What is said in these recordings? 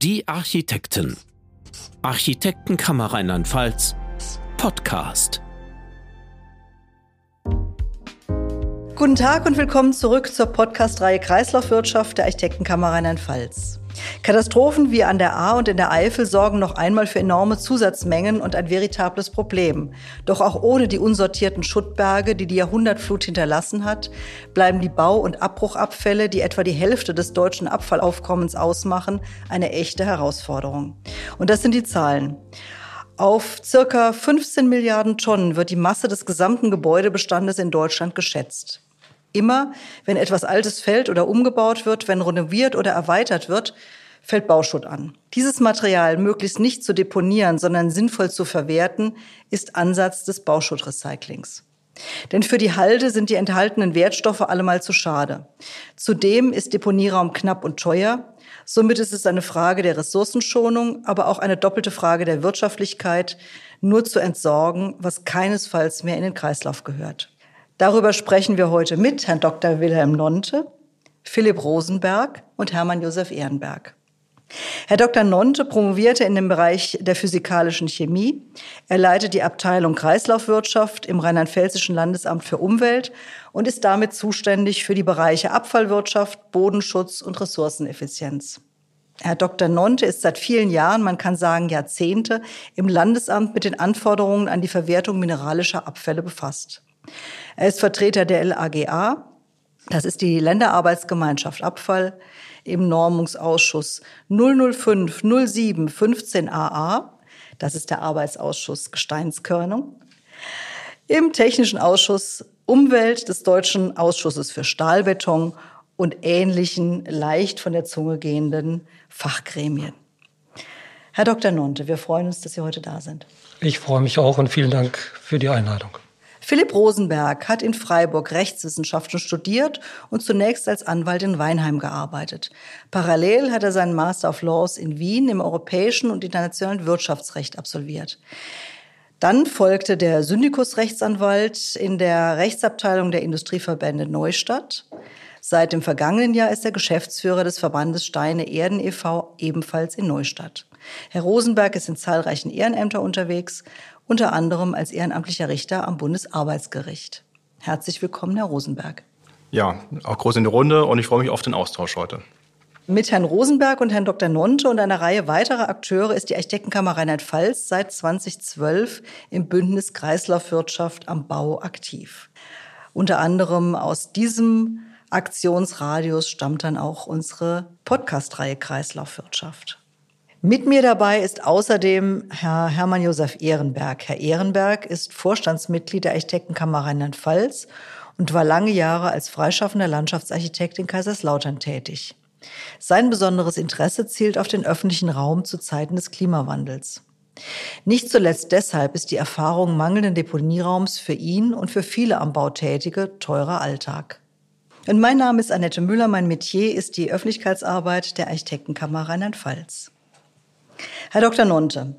Die Architekten. Architektenkammer Rheinland-Pfalz. Podcast. Guten Tag und willkommen zurück zur Podcast-Reihe Kreislaufwirtschaft der Architektenkammer Rheinland-Pfalz. Katastrophen wie an der A und in der Eifel sorgen noch einmal für enorme Zusatzmengen und ein veritables Problem. Doch auch ohne die unsortierten Schuttberge, die die Jahrhundertflut hinterlassen hat, bleiben die Bau- und Abbruchabfälle, die etwa die Hälfte des deutschen Abfallaufkommens ausmachen, eine echte Herausforderung. Und das sind die Zahlen. Auf circa 15 Milliarden Tonnen wird die Masse des gesamten Gebäudebestandes in Deutschland geschätzt. Immer, wenn etwas Altes fällt oder umgebaut wird, wenn renoviert oder erweitert wird, fällt Bauschutt an. Dieses Material möglichst nicht zu deponieren, sondern sinnvoll zu verwerten, ist Ansatz des Bauschuttrecyclings. Denn für die Halde sind die enthaltenen Wertstoffe allemal zu schade. Zudem ist Deponieraum knapp und teuer. Somit ist es eine Frage der Ressourcenschonung, aber auch eine doppelte Frage der Wirtschaftlichkeit, nur zu entsorgen, was keinesfalls mehr in den Kreislauf gehört. Darüber sprechen wir heute mit Herrn Dr. Wilhelm Nonte, Philipp Rosenberg und Hermann Josef Ehrenberg. Herr Dr. Nonte promovierte in dem Bereich der physikalischen Chemie. Er leitet die Abteilung Kreislaufwirtschaft im Rheinland-Pfälzischen Landesamt für Umwelt und ist damit zuständig für die Bereiche Abfallwirtschaft, Bodenschutz und Ressourceneffizienz. Herr Dr. Nonte ist seit vielen Jahren, man kann sagen Jahrzehnte, im Landesamt mit den Anforderungen an die Verwertung mineralischer Abfälle befasst. Er ist Vertreter der LAGA, das ist die Länderarbeitsgemeinschaft Abfall, im Normungsausschuss 005 07 15 AA, das ist der Arbeitsausschuss Gesteinskörnung, im Technischen Ausschuss Umwelt des Deutschen Ausschusses für Stahlbeton und ähnlichen leicht von der Zunge gehenden Fachgremien. Herr Dr. Nonte, wir freuen uns, dass Sie heute da sind. Ich freue mich auch und vielen Dank für die Einladung. Philipp Rosenberg hat in Freiburg Rechtswissenschaften studiert und zunächst als Anwalt in Weinheim gearbeitet. Parallel hat er seinen Master of Laws in Wien im europäischen und internationalen Wirtschaftsrecht absolviert. Dann folgte der Syndikus-Rechtsanwalt in der Rechtsabteilung der Industrieverbände Neustadt. Seit dem vergangenen Jahr ist er Geschäftsführer des Verbandes Steine Erden e.V. ebenfalls in Neustadt. Herr Rosenberg ist in zahlreichen Ehrenämtern unterwegs unter anderem als ehrenamtlicher Richter am Bundesarbeitsgericht. Herzlich willkommen, Herr Rosenberg. Ja, auch groß in der Runde und ich freue mich auf den Austausch heute. Mit Herrn Rosenberg und Herrn Dr. Nonte und einer Reihe weiterer Akteure ist die Architektenkammer Rheinland-Pfalz seit 2012 im Bündnis Kreislaufwirtschaft am Bau aktiv. Unter anderem aus diesem Aktionsradius stammt dann auch unsere Podcast-Reihe Kreislaufwirtschaft. Mit mir dabei ist außerdem Herr Hermann Josef Ehrenberg. Herr Ehrenberg ist Vorstandsmitglied der Architektenkammer Rheinland-Pfalz und war lange Jahre als freischaffender Landschaftsarchitekt in Kaiserslautern tätig. Sein besonderes Interesse zielt auf den öffentlichen Raum zu Zeiten des Klimawandels. Nicht zuletzt deshalb ist die Erfahrung mangelnden Deponieraums für ihn und für viele am Bau Tätige teurer Alltag. Und mein Name ist Annette Müller, mein Metier ist die Öffentlichkeitsarbeit der Architektenkammer Rheinland-Pfalz. Herr Dr. Nonte,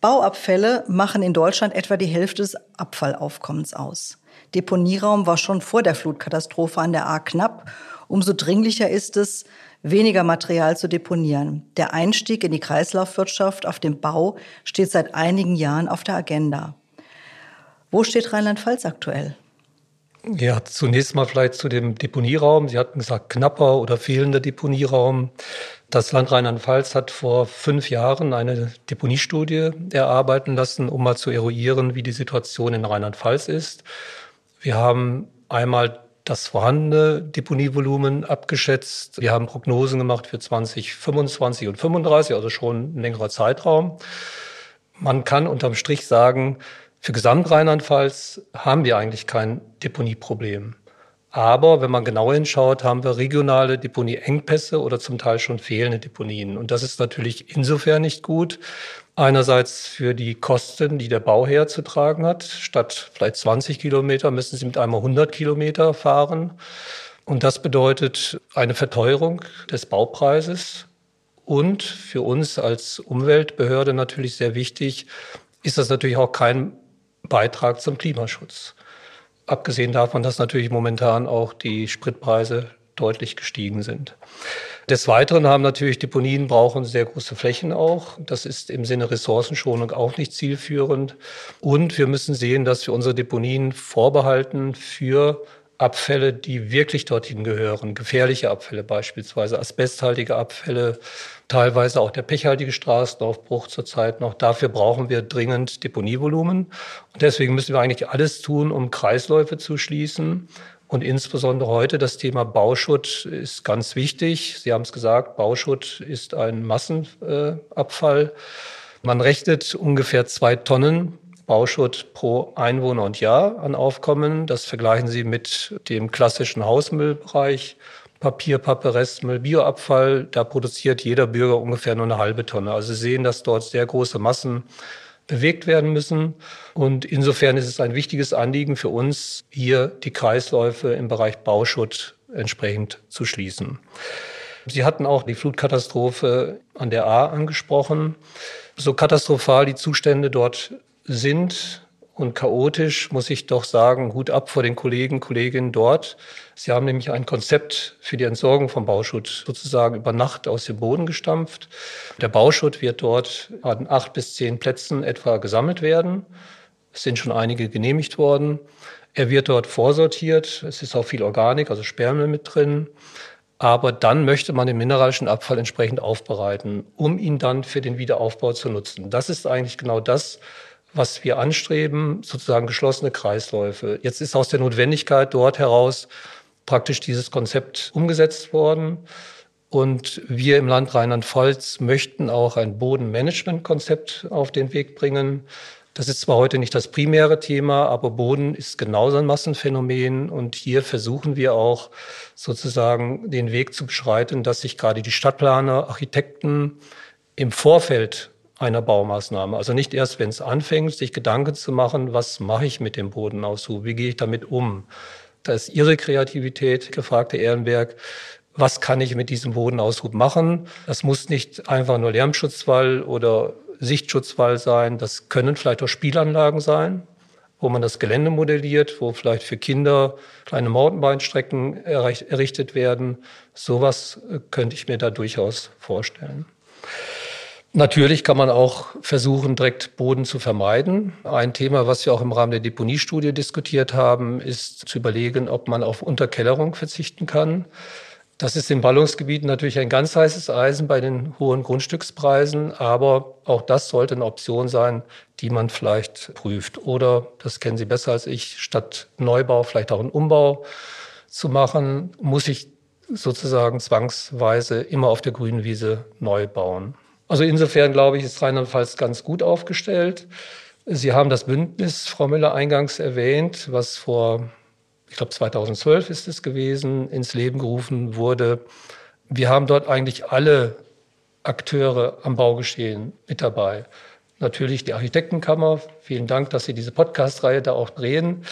Bauabfälle machen in Deutschland etwa die Hälfte des Abfallaufkommens aus. Deponieraum war schon vor der Flutkatastrophe an der A knapp. Umso dringlicher ist es, weniger Material zu deponieren. Der Einstieg in die Kreislaufwirtschaft auf dem Bau steht seit einigen Jahren auf der Agenda. Wo steht Rheinland-Pfalz aktuell? Ja, zunächst mal vielleicht zu dem Deponieraum. Sie hatten gesagt, knapper oder fehlender Deponieraum. Das Land Rheinland-Pfalz hat vor fünf Jahren eine Deponiestudie erarbeiten lassen, um mal zu eruieren, wie die Situation in Rheinland-Pfalz ist. Wir haben einmal das vorhandene Deponievolumen abgeschätzt. Wir haben Prognosen gemacht für 2025 und 35, also schon ein längerer Zeitraum. Man kann unterm Strich sagen, für Gesamt Rheinland-Pfalz haben wir eigentlich kein Deponieproblem. Aber wenn man genauer hinschaut, haben wir regionale Deponieengpässe oder zum Teil schon fehlende Deponien. Und das ist natürlich insofern nicht gut. Einerseits für die Kosten, die der Bauherr zu tragen hat. Statt vielleicht 20 Kilometer müssen sie mit einmal 100 Kilometer fahren. Und das bedeutet eine Verteuerung des Baupreises. Und für uns als Umweltbehörde natürlich sehr wichtig, ist das natürlich auch kein Beitrag zum Klimaschutz. Abgesehen davon, dass natürlich momentan auch die Spritpreise deutlich gestiegen sind. Des Weiteren haben natürlich Deponien brauchen sehr große Flächen auch. Das ist im Sinne Ressourcenschonung auch nicht zielführend. Und wir müssen sehen, dass wir unsere Deponien vorbehalten für Abfälle, die wirklich dorthin gehören. Gefährliche Abfälle beispielsweise, asbesthaltige Abfälle, teilweise auch der pechhaltige Straßenaufbruch zurzeit noch. Dafür brauchen wir dringend Deponievolumen. Und deswegen müssen wir eigentlich alles tun, um Kreisläufe zu schließen. Und insbesondere heute das Thema Bauschutt ist ganz wichtig. Sie haben es gesagt, Bauschutt ist ein Massenabfall. Man rechnet ungefähr zwei Tonnen Bauschutt pro Einwohner und Jahr an Aufkommen. Das vergleichen Sie mit dem klassischen Hausmüllbereich. Papier, Pappe, Restmüll, Bioabfall, da produziert jeder Bürger ungefähr nur eine halbe Tonne. Also Sie sehen, dass dort sehr große Massen bewegt werden müssen. Und insofern ist es ein wichtiges Anliegen für uns, hier die Kreisläufe im Bereich Bauschutt entsprechend zu schließen. Sie hatten auch die Flutkatastrophe an der A angesprochen. So katastrophal die Zustände dort sind und chaotisch, muss ich doch sagen, Hut ab vor den Kollegen, Kolleginnen dort. Sie haben nämlich ein Konzept für die Entsorgung von Bauschutt sozusagen über Nacht aus dem Boden gestampft. Der Bauschutt wird dort an acht bis zehn Plätzen etwa gesammelt werden. Es sind schon einige genehmigt worden. Er wird dort vorsortiert. Es ist auch viel Organik, also Sperrmüll mit drin. Aber dann möchte man den mineralischen Abfall entsprechend aufbereiten, um ihn dann für den Wiederaufbau zu nutzen. Das ist eigentlich genau das, was wir anstreben, sozusagen geschlossene Kreisläufe. Jetzt ist aus der Notwendigkeit dort heraus praktisch dieses Konzept umgesetzt worden. Und wir im Land Rheinland-Pfalz möchten auch ein Bodenmanagement-Konzept auf den Weg bringen. Das ist zwar heute nicht das primäre Thema, aber Boden ist genauso ein Massenphänomen. Und hier versuchen wir auch sozusagen den Weg zu beschreiten, dass sich gerade die Stadtplaner, Architekten im Vorfeld einer Baumaßnahme. Also nicht erst, wenn es anfängt, sich Gedanken zu machen, was mache ich mit dem Bodenaushub, wie gehe ich damit um. Da ist Ihre Kreativität gefragt, Herr Ehrenberg. Was kann ich mit diesem Bodenaushub machen? Das muss nicht einfach nur Lärmschutzwall oder Sichtschutzwall sein. Das können vielleicht auch Spielanlagen sein, wo man das Gelände modelliert, wo vielleicht für Kinder kleine Mountainbike-Strecken errichtet werden. Sowas äh, könnte ich mir da durchaus vorstellen. Natürlich kann man auch versuchen, direkt Boden zu vermeiden. Ein Thema, was wir auch im Rahmen der Deponiestudie diskutiert haben, ist zu überlegen, ob man auf Unterkellerung verzichten kann. Das ist in Ballungsgebieten natürlich ein ganz heißes Eisen bei den hohen Grundstückspreisen, aber auch das sollte eine Option sein, die man vielleicht prüft. Oder, das kennen Sie besser als ich, statt Neubau vielleicht auch einen Umbau zu machen, muss ich sozusagen zwangsweise immer auf der grünen Wiese neu bauen. Also insofern glaube ich, ist Rheinland-Pfalz ganz gut aufgestellt. Sie haben das Bündnis, Frau Müller, eingangs erwähnt, was vor, ich glaube 2012 ist es gewesen, ins Leben gerufen wurde. Wir haben dort eigentlich alle Akteure am Baugeschehen mit dabei. Natürlich die Architektenkammer. Vielen Dank, dass Sie diese Podcast-Reihe da auch drehen.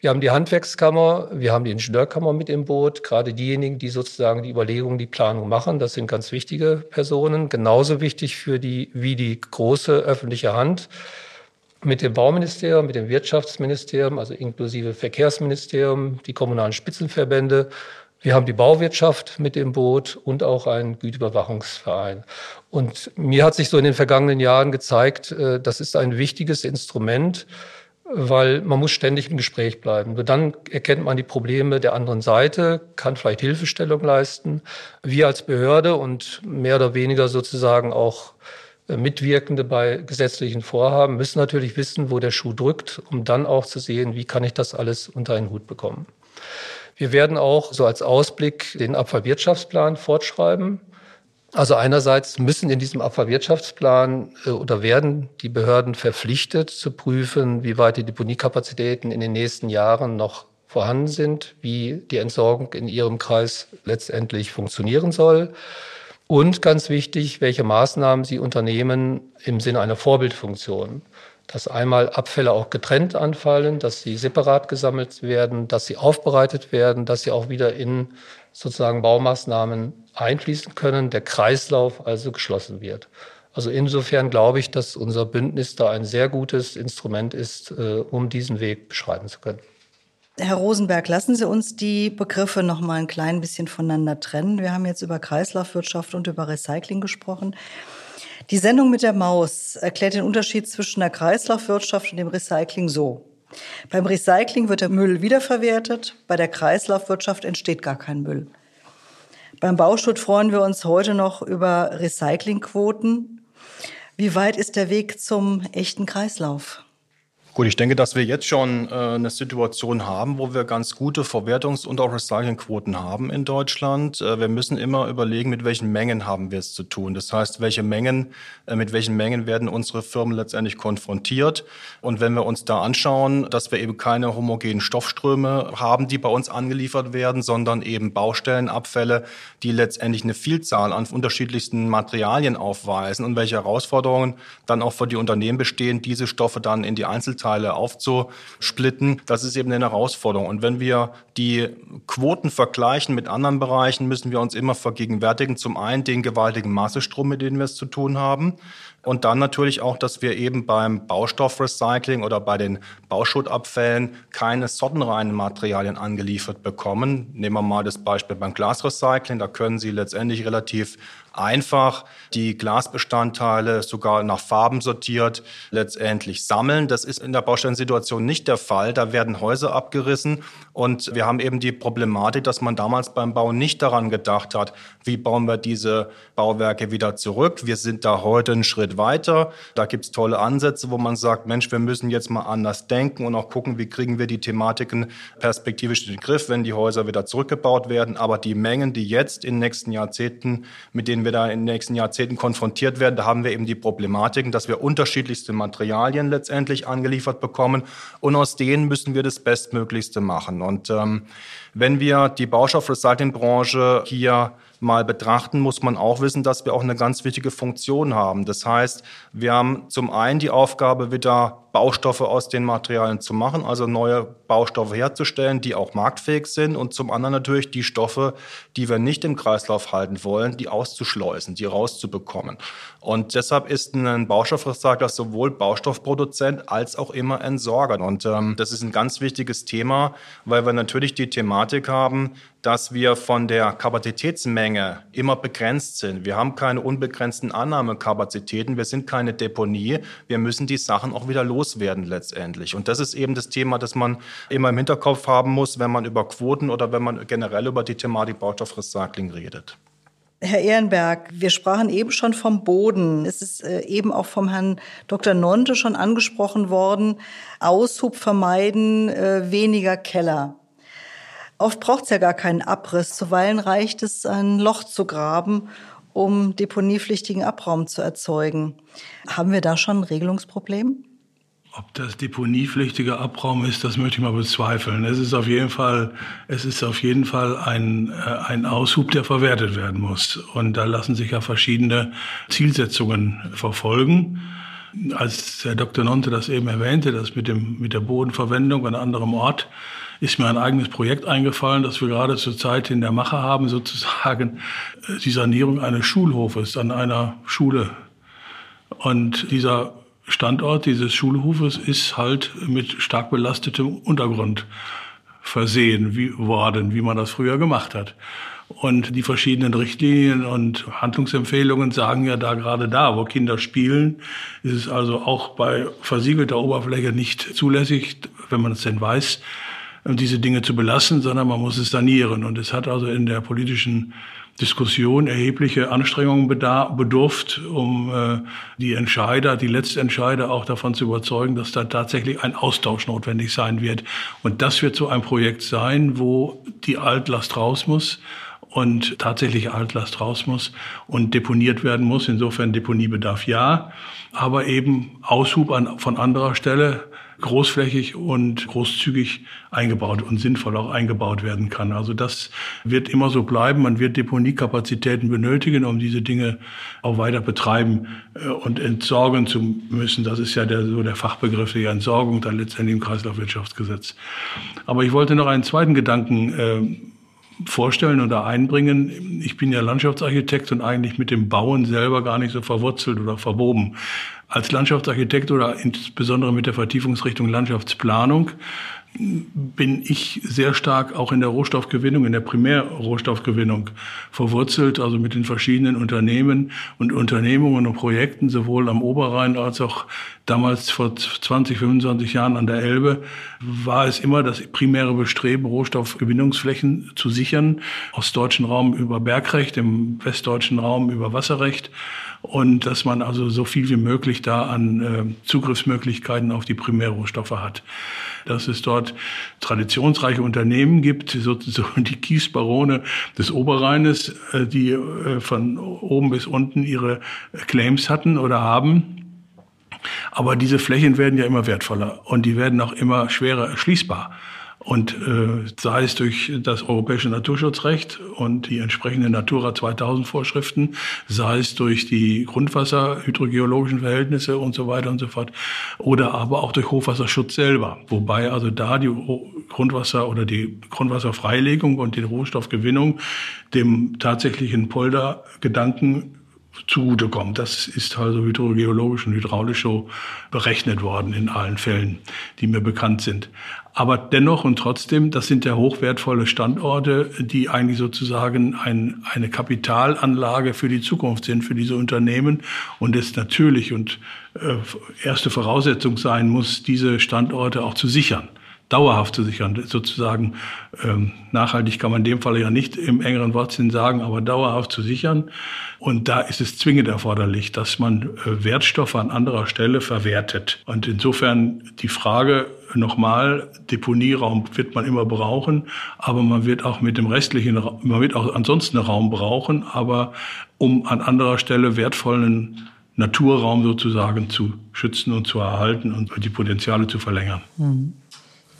Wir haben die Handwerkskammer, wir haben die Ingenieurkammer mit im Boot. Gerade diejenigen, die sozusagen die Überlegungen, die Planung machen, das sind ganz wichtige Personen. Genauso wichtig für die, wie die große öffentliche Hand mit dem Bauministerium, mit dem Wirtschaftsministerium, also inklusive Verkehrsministerium, die kommunalen Spitzenverbände wir haben die Bauwirtschaft mit im Boot und auch einen Güterüberwachungsverein. Und mir hat sich so in den vergangenen Jahren gezeigt, äh, das ist ein wichtiges Instrument, weil man muss ständig im Gespräch bleiben. Nur dann erkennt man die Probleme der anderen Seite, kann vielleicht Hilfestellung leisten. Wir als Behörde und mehr oder weniger sozusagen auch äh, Mitwirkende bei gesetzlichen Vorhaben müssen natürlich wissen, wo der Schuh drückt, um dann auch zu sehen, wie kann ich das alles unter einen Hut bekommen. Wir werden auch so als Ausblick den Abfallwirtschaftsplan fortschreiben. Also einerseits müssen in diesem Abfallwirtschaftsplan äh, oder werden die Behörden verpflichtet zu prüfen, wie weit die Deponiekapazitäten in den nächsten Jahren noch vorhanden sind, wie die Entsorgung in ihrem Kreis letztendlich funktionieren soll. Und ganz wichtig, welche Maßnahmen sie unternehmen im Sinne einer Vorbildfunktion dass einmal Abfälle auch getrennt anfallen, dass sie separat gesammelt werden, dass sie aufbereitet werden, dass sie auch wieder in sozusagen Baumaßnahmen einfließen können, der Kreislauf also geschlossen wird. Also insofern glaube ich, dass unser Bündnis da ein sehr gutes Instrument ist, äh, um diesen Weg beschreiten zu können. Herr Rosenberg, lassen Sie uns die Begriffe noch mal ein klein bisschen voneinander trennen. Wir haben jetzt über Kreislaufwirtschaft und über Recycling gesprochen. Die Sendung mit der Maus erklärt den Unterschied zwischen der Kreislaufwirtschaft und dem Recycling so. Beim Recycling wird der Müll wiederverwertet, bei der Kreislaufwirtschaft entsteht gar kein Müll. Beim Bauschutz freuen wir uns heute noch über Recyclingquoten. Wie weit ist der Weg zum echten Kreislauf? Gut, ich denke, dass wir jetzt schon äh, eine Situation haben, wo wir ganz gute Verwertungs- und auch Recyclingquoten haben in Deutschland. Äh, wir müssen immer überlegen, mit welchen Mengen haben wir es zu tun. Das heißt, welche Mengen, äh, mit welchen Mengen werden unsere Firmen letztendlich konfrontiert. Und wenn wir uns da anschauen, dass wir eben keine homogenen Stoffströme haben, die bei uns angeliefert werden, sondern eben Baustellenabfälle, die letztendlich eine Vielzahl an unterschiedlichsten Materialien aufweisen und welche Herausforderungen dann auch für die Unternehmen bestehen, diese Stoffe dann in die Einzelteile Einzelteile aufzusplitten, das ist eben eine Herausforderung. Und wenn wir die Quoten vergleichen mit anderen Bereichen, müssen wir uns immer vergegenwärtigen, zum einen den gewaltigen Massestrom, mit dem wir es zu tun haben, und dann natürlich auch, dass wir eben beim Baustoffrecycling oder bei den Bauschuttabfällen keine sortenreinen Materialien angeliefert bekommen. Nehmen wir mal das Beispiel beim Glasrecycling. Da können Sie letztendlich relativ einfach die Glasbestandteile sogar nach Farben sortiert letztendlich sammeln. Das ist in der Baustellensituation nicht der Fall. Da werden Häuser abgerissen und wir haben eben die Problematik, dass man damals beim Bau nicht daran gedacht hat, wie bauen wir diese Bauwerke wieder zurück. Wir sind da heute einen Schritt weiter. Da gibt es tolle Ansätze, wo man sagt, Mensch, wir müssen jetzt mal anders denken und auch gucken, wie kriegen wir die Thematiken perspektivisch in den Griff, wenn die Häuser wieder zurückgebaut werden. Aber die Mengen, die jetzt in den nächsten Jahrzehnten, mit denen wir da in den nächsten Jahrzehnten konfrontiert werden, da haben wir eben die Problematik, dass wir unterschiedlichste Materialien letztendlich angeliefert bekommen und aus denen müssen wir das Bestmöglichste machen. Und ähm, wenn wir die Baustoffrecyclingbranche hier mal betrachten, muss man auch wissen, dass wir auch eine ganz wichtige Funktion haben. Das heißt, wir haben zum einen die Aufgabe, wieder Baustoffe aus den Materialien zu machen, also neue Baustoffe herzustellen, die auch marktfähig sind und zum anderen natürlich die Stoffe, die wir nicht im Kreislauf halten wollen, die auszuschleusen, die rauszubekommen. Und deshalb ist ein Baustoffrecycler sowohl Baustoffproduzent als auch immer Entsorger. Und ähm, das ist ein ganz wichtiges Thema, weil wir natürlich die Thematik haben, dass wir von der Kapazitätsmenge immer begrenzt sind. Wir haben keine unbegrenzten Annahmekapazitäten, wir sind keine Deponie, wir müssen die Sachen auch wieder loswerden letztendlich. Und das ist eben das Thema, das man immer im Hinterkopf haben muss, wenn man über Quoten oder wenn man generell über die Thematik Baustoffrecycling redet. Herr Ehrenberg, wir sprachen eben schon vom Boden. Es ist äh, eben auch vom Herrn Dr. Nonte schon angesprochen worden. Aushub vermeiden, äh, weniger Keller. Oft braucht es ja gar keinen Abriss. Zuweilen reicht es, ein Loch zu graben, um deponiepflichtigen Abraum zu erzeugen. Haben wir da schon ein Regelungsproblem? Ob das deponiepflichtiger Abraum ist, das möchte ich mal bezweifeln. Es ist auf jeden Fall, es ist auf jeden Fall ein, äh, ein Aushub, der verwertet werden muss. Und da lassen sich ja verschiedene Zielsetzungen verfolgen. Als Herr Dr. Nonte das eben erwähnte, das mit, dem, mit der Bodenverwendung an anderem Ort, ist mir ein eigenes Projekt eingefallen, das wir gerade zurzeit in der Mache haben, sozusagen äh, die Sanierung eines Schulhofes an einer Schule. Und dieser Standort dieses Schulhofes ist halt mit stark belastetem Untergrund versehen wie, worden, wie man das früher gemacht hat. Und die verschiedenen Richtlinien und Handlungsempfehlungen sagen ja da gerade da, wo Kinder spielen, ist es also auch bei versiegelter Oberfläche nicht zulässig, wenn man es denn weiß, diese Dinge zu belassen, sondern man muss es sanieren. Und es hat also in der politischen Diskussion erhebliche Anstrengungen bedurft, um äh, die Entscheider, die Letztentscheider auch davon zu überzeugen, dass da tatsächlich ein Austausch notwendig sein wird. Und das wird so ein Projekt sein, wo die Altlast raus muss und tatsächlich Altlast raus muss und deponiert werden muss. Insofern Deponiebedarf ja, aber eben Aushub an, von anderer Stelle großflächig und großzügig eingebaut und sinnvoll auch eingebaut werden kann. Also das wird immer so bleiben. Man wird Deponiekapazitäten benötigen, um diese Dinge auch weiter betreiben äh, und entsorgen zu müssen. Das ist ja der, so der Fachbegriff der Entsorgung dann letztendlich im Kreislaufwirtschaftsgesetz. Aber ich wollte noch einen zweiten Gedanken äh, vorstellen oder einbringen. Ich bin ja Landschaftsarchitekt und eigentlich mit dem Bauen selber gar nicht so verwurzelt oder verwoben. Als Landschaftsarchitekt oder insbesondere mit der Vertiefungsrichtung Landschaftsplanung bin ich sehr stark auch in der Rohstoffgewinnung, in der Primärrohstoffgewinnung verwurzelt, also mit den verschiedenen Unternehmen und Unternehmungen und Projekten, sowohl am Oberrhein als auch damals vor 20, 25 Jahren an der Elbe, war es immer das primäre Bestreben, Rohstoffgewinnungsflächen zu sichern, aus deutschen Raum über Bergrecht, im westdeutschen Raum über Wasserrecht und dass man also so viel wie möglich da an äh, Zugriffsmöglichkeiten auf die Primärrohstoffe hat. Dass es dort traditionsreiche Unternehmen gibt, sozusagen die Kiesbarone des Oberrheines, äh, die äh, von oben bis unten ihre Claims hatten oder haben. Aber diese Flächen werden ja immer wertvoller und die werden auch immer schwerer erschließbar. Und äh, sei es durch das europäische Naturschutzrecht und die entsprechenden Natura 2000 Vorschriften, sei es durch die Grundwasser, hydrogeologischen Verhältnisse und so weiter und so fort, oder aber auch durch Hochwasserschutz selber. Wobei also da die Grundwasser oder die Grundwasserfreilegung und die Rohstoffgewinnung dem tatsächlichen Poldergedanken zugutekommt. Das ist also hydrogeologisch und hydraulisch so berechnet worden in allen Fällen, die mir bekannt sind. Aber dennoch und trotzdem, das sind ja hochwertvolle Standorte, die eigentlich sozusagen ein, eine Kapitalanlage für die Zukunft sind, für diese Unternehmen. Und es natürlich und äh, erste Voraussetzung sein muss, diese Standorte auch zu sichern dauerhaft zu sichern, sozusagen ähm, nachhaltig kann man in dem Fall ja nicht im engeren Wortsinn sagen, aber dauerhaft zu sichern. Und da ist es zwingend erforderlich, dass man äh, Wertstoffe an anderer Stelle verwertet. Und insofern die Frage nochmal, Deponieraum wird man immer brauchen, aber man wird auch mit dem restlichen, man wird auch ansonsten Raum brauchen, aber um an anderer Stelle wertvollen Naturraum sozusagen zu schützen und zu erhalten und die Potenziale zu verlängern. Mhm.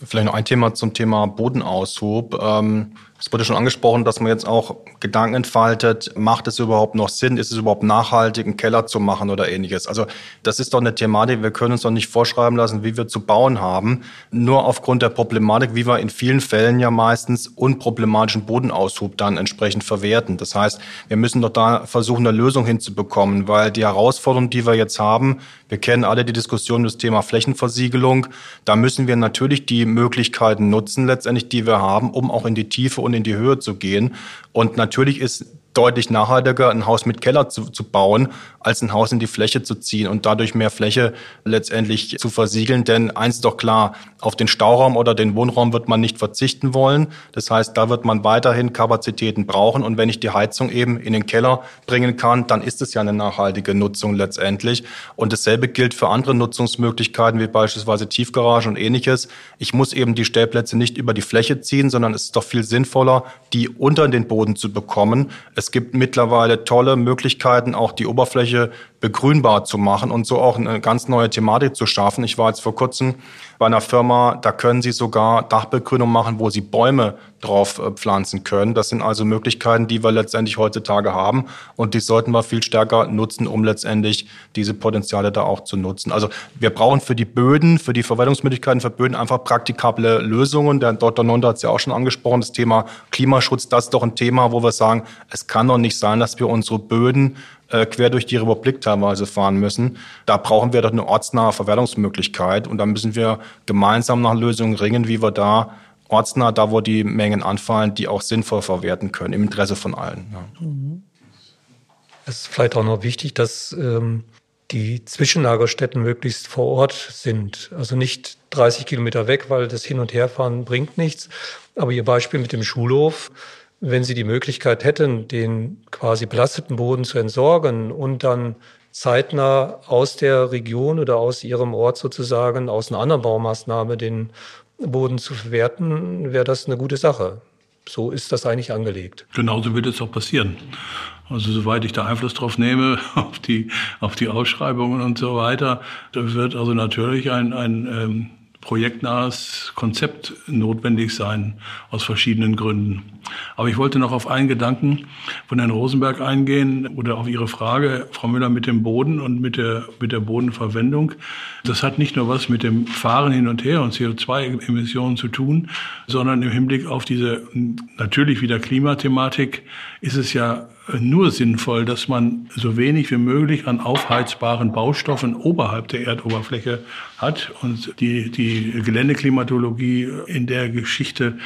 Vielleicht noch ein Thema zum Thema Bodenaushub. Ähm es wurde schon angesprochen, dass man jetzt auch Gedanken entfaltet, macht es überhaupt noch Sinn, ist es überhaupt nachhaltig, einen Keller zu machen oder ähnliches. Also das ist doch eine Thematik, wir können uns doch nicht vorschreiben lassen, wie wir zu bauen haben, nur aufgrund der Problematik, wie wir in vielen Fällen ja meistens unproblematischen Bodenaushub dann entsprechend verwerten. Das heißt, wir müssen doch da versuchen, eine Lösung hinzubekommen, weil die Herausforderung, die wir jetzt haben, wir kennen alle die Diskussion das Thema Flächenversiegelung, da müssen wir natürlich die Möglichkeiten nutzen, letztendlich, die wir haben, um auch in die Tiefe und in die Höhe zu gehen. Und natürlich ist deutlich nachhaltiger, ein Haus mit Keller zu, zu bauen, als ein Haus in die Fläche zu ziehen und dadurch mehr Fläche letztendlich zu versiegeln. Denn eins ist doch klar, auf den Stauraum oder den Wohnraum wird man nicht verzichten wollen. Das heißt, da wird man weiterhin Kapazitäten brauchen. Und wenn ich die Heizung eben in den Keller bringen kann, dann ist es ja eine nachhaltige Nutzung letztendlich. Und dasselbe gilt für andere Nutzungsmöglichkeiten, wie beispielsweise Tiefgarage und ähnliches. Ich muss eben die Stellplätze nicht über die Fläche ziehen, sondern es ist doch viel sinnvoller, die unter den Boden zu bekommen. Es gibt mittlerweile tolle Möglichkeiten, auch die Oberfläche begrünbar zu machen und so auch eine ganz neue Thematik zu schaffen. Ich war jetzt vor kurzem bei einer Firma, da können Sie sogar Dachbegrünung machen, wo Sie Bäume drauf äh, pflanzen können. Das sind also Möglichkeiten, die wir letztendlich heutzutage haben und die sollten wir viel stärker nutzen, um letztendlich diese Potenziale da auch zu nutzen. Also wir brauchen für die Böden, für die Verwaltungsmöglichkeiten für Böden einfach praktikable Lösungen. Der Dr. Nonda hat es ja auch schon angesprochen, das Thema Klimaschutz, das ist doch ein Thema, wo wir sagen, es kann doch nicht sein, dass wir unsere Böden äh, quer durch die Republik teilweise fahren müssen. Da brauchen wir doch eine ortsnahe Verwertungsmöglichkeit und da müssen wir gemeinsam nach Lösungen ringen, wie wir da ortsnah, da wo die Mengen anfallen, die auch sinnvoll verwerten können, im Interesse von allen. Ja. Es ist vielleicht auch noch wichtig, dass ähm, die Zwischenlagerstätten möglichst vor Ort sind. Also nicht 30 Kilometer weg, weil das Hin- und Herfahren bringt nichts. Aber Ihr Beispiel mit dem Schulhof, wenn Sie die Möglichkeit hätten, den quasi belasteten Boden zu entsorgen und dann zeitnah aus der Region oder aus Ihrem Ort sozusagen, aus einer anderen Baumaßnahme den Boden zu verwerten, wäre das eine gute Sache. So ist das eigentlich angelegt. Genauso wird es auch passieren. Also soweit ich da Einfluss drauf nehme, auf die, auf die Ausschreibungen und so weiter, da wird also natürlich ein, ein ähm, projektnahes Konzept notwendig sein, aus verschiedenen Gründen. Aber ich wollte noch auf einen Gedanken von Herrn Rosenberg eingehen oder auf Ihre Frage, Frau Müller, mit dem Boden und mit der, mit der Bodenverwendung. Das hat nicht nur was mit dem Fahren hin und her und CO2-Emissionen zu tun, sondern im Hinblick auf diese natürlich wieder Klimathematik ist es ja nur sinnvoll, dass man so wenig wie möglich an aufheizbaren Baustoffen oberhalb der Erdoberfläche hat und die, die Geländeklimatologie in der Geschichte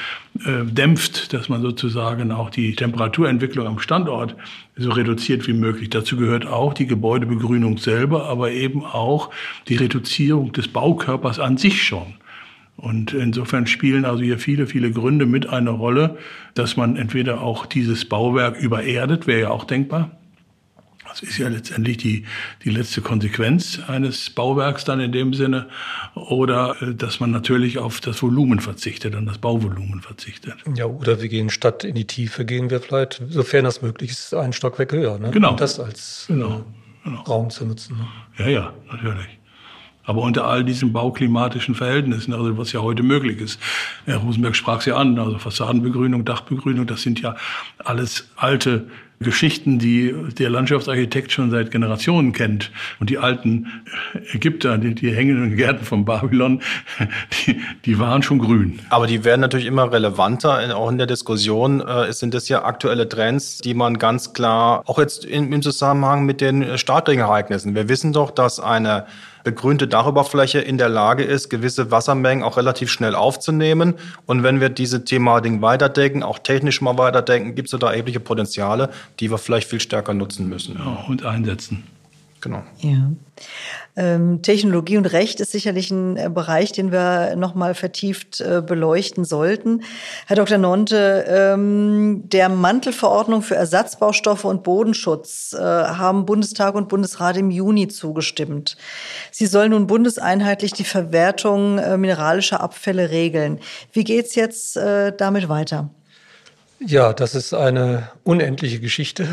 äh, dämpft, dass man sozusagen auch die Temperaturentwicklung am Standort so reduziert wie möglich. Dazu gehört auch die Gebäudebegrünung selber, aber eben auch die Reduzierung des Baukörpers an sich schon. Und insofern spielen also hier viele, viele Gründe mit eine Rolle, dass man entweder auch dieses Bauwerk übererdet, wäre ja auch denkbar. Das ist ja letztendlich die, die letzte Konsequenz eines Bauwerks dann in dem Sinne. Oder äh, dass man natürlich auf das Volumen verzichtet, an das Bauvolumen verzichtet. Ja, oder wir gehen statt in die Tiefe, gehen wir vielleicht, sofern das möglich ist, einen Stockwerk höher. Ne? Genau. Und das als genau. Genau. Raum zu nutzen. Ne? Ja, ja, natürlich. Aber unter all diesen bauklimatischen Verhältnissen, also was ja heute möglich ist. Herr Rosenberg sprach es ja an, also Fassadenbegrünung, Dachbegrünung, das sind ja alles alte Geschichten, die der Landschaftsarchitekt schon seit Generationen kennt. Und die alten Ägypter, die, die hängenden Gärten von Babylon, die, die waren schon grün. Aber die werden natürlich immer relevanter, auch in der Diskussion äh, sind das ja aktuelle Trends, die man ganz klar, auch jetzt im Zusammenhang mit den Starkregenereignissen. Wir wissen doch, dass eine begrünte Dachoberfläche in der Lage ist, gewisse Wassermengen auch relativ schnell aufzunehmen. Und wenn wir diese Thematik weiterdenken, auch technisch mal weiterdenken, gibt es da erhebliche Potenziale, die wir vielleicht viel stärker nutzen müssen. Ja, und einsetzen. Genau. Ja. Ähm, Technologie und Recht ist sicherlich ein äh, Bereich, den wir nochmal vertieft äh, beleuchten sollten. Herr Dr. Nonte, ähm, der Mantelverordnung für Ersatzbaustoffe und Bodenschutz äh, haben Bundestag und Bundesrat im Juni zugestimmt. Sie soll nun bundeseinheitlich die Verwertung äh, mineralischer Abfälle regeln. Wie geht's jetzt äh, damit weiter? Ja, das ist eine unendliche Geschichte.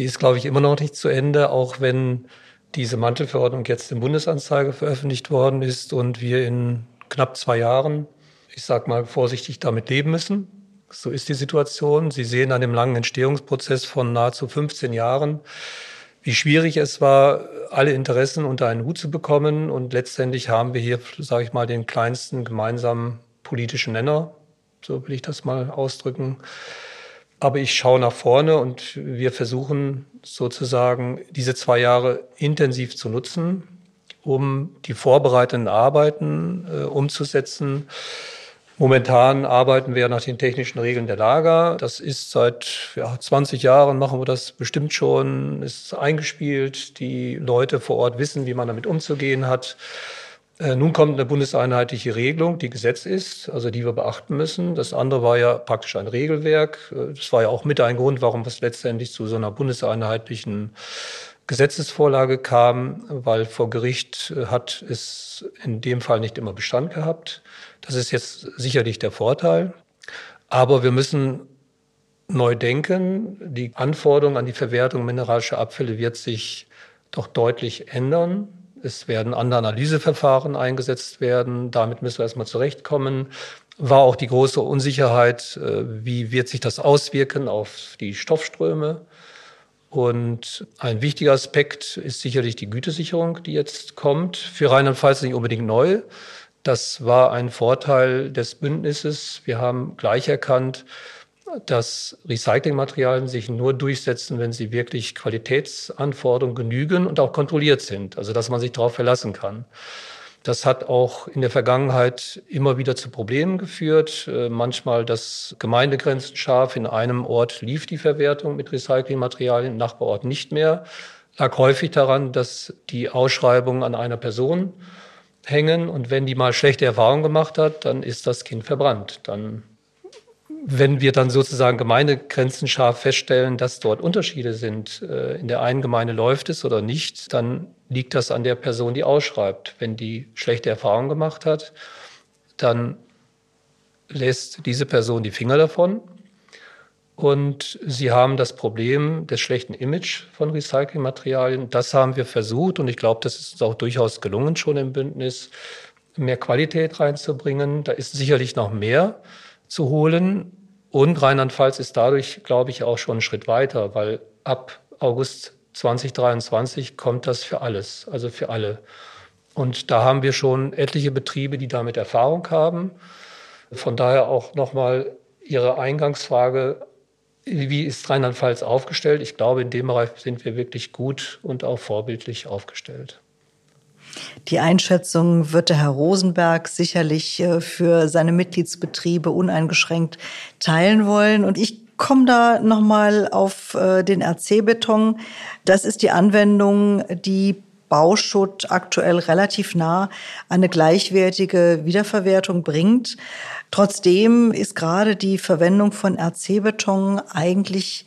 Sie ist, glaube ich, immer noch nicht zu Ende, auch wenn diese Mantelverordnung jetzt im Bundesanzeiger veröffentlicht worden ist und wir in knapp zwei Jahren, ich sage mal vorsichtig, damit leben müssen. So ist die Situation. Sie sehen an dem langen Entstehungsprozess von nahezu 15 Jahren, wie schwierig es war, alle Interessen unter einen Hut zu bekommen. Und letztendlich haben wir hier, sage ich mal, den kleinsten gemeinsamen politischen Nenner, so will ich das mal ausdrücken, aber ich schaue nach vorne und wir versuchen sozusagen diese zwei Jahre intensiv zu nutzen, um die vorbereitenden Arbeiten äh, umzusetzen. Momentan arbeiten wir nach den technischen Regeln der Lager. Das ist seit ja, 20 Jahren machen wir das bestimmt schon, ist eingespielt. Die Leute vor Ort wissen, wie man damit umzugehen hat. Äh, nun kommt eine bundeseinheitliche Regelung, die Gesetz ist, also die wir beachten müssen. Das andere war ja praktisch ein Regelwerk. Äh, das war ja auch mit ein Grund, warum es letztendlich zu so einer bundeseinheitlichen Gesetzesvorlage kam, weil vor Gericht äh, hat es in dem Fall nicht immer Bestand gehabt. Das ist jetzt sicherlich der Vorteil. Aber wir müssen neu denken. Die Anforderung an die Verwertung mineralischer Abfälle wird sich doch deutlich ändern. Es werden andere Analyseverfahren eingesetzt werden. Damit müssen wir erstmal zurechtkommen. War auch die große Unsicherheit, äh, wie wird sich das auswirken auf die Stoffströme. Und ein wichtiger Aspekt ist sicherlich die Gütesicherung, die jetzt kommt. Für Rheinland-Pfalz nicht unbedingt neu. Das war ein Vorteil des Bündnisses. Wir haben gleich erkannt, dass Recyclingmaterialien sich nur durchsetzen, wenn sie wirklich Qualitätsanforderungen genügen und auch kontrolliert sind, also dass man sich darauf verlassen kann. Das hat auch in der Vergangenheit immer wieder zu Problemen geführt. Äh, manchmal, dass Gemeindegrenzen scharf in einem Ort lief die Verwertung mit Recyclingmaterialien, im Nachbarort nicht mehr. Lag häufig daran, dass die Ausschreibungen an einer Person hängen und wenn die mal schlechte Erfahrungen gemacht hat, dann ist das Kind verbrannt. Dann wenn wir dann sozusagen Gemeindegrenzen scharf feststellen, dass dort Unterschiede sind, äh, in der einen Gemeinde läuft es oder nicht, dann liegt das an der Person, die ausschreibt. Wenn die schlechte Erfahrungen gemacht hat, dann lässt diese Person die Finger davon. Und sie haben das Problem des schlechten Image von Recyclingmaterialien. Das haben wir versucht und ich glaube, das ist uns auch durchaus gelungen schon im Bündnis, mehr Qualität reinzubringen. Da ist sicherlich noch mehr zu holen. Und Rheinland-Pfalz ist dadurch, glaube ich, auch schon einen Schritt weiter, weil ab August 2023 kommt das für alles, also für alle. Und da haben wir schon etliche Betriebe, die damit Erfahrung haben. Von daher auch nochmal Ihre Eingangsfrage Wie ist Rheinland-Pfalz aufgestellt? Ich glaube, in dem Bereich sind wir wirklich gut und auch vorbildlich aufgestellt. Die Einschätzung wird der Herr Rosenberg sicherlich äh, für seine Mitgliedsbetriebe uneingeschränkt teilen wollen. Und ich komme da nochmal auf äh, den RC-Beton. Das ist die Anwendung, die Bauschutt aktuell relativ nah eine gleichwertige Wiederverwertung bringt. Trotzdem ist gerade die Verwendung von RC-Beton eigentlich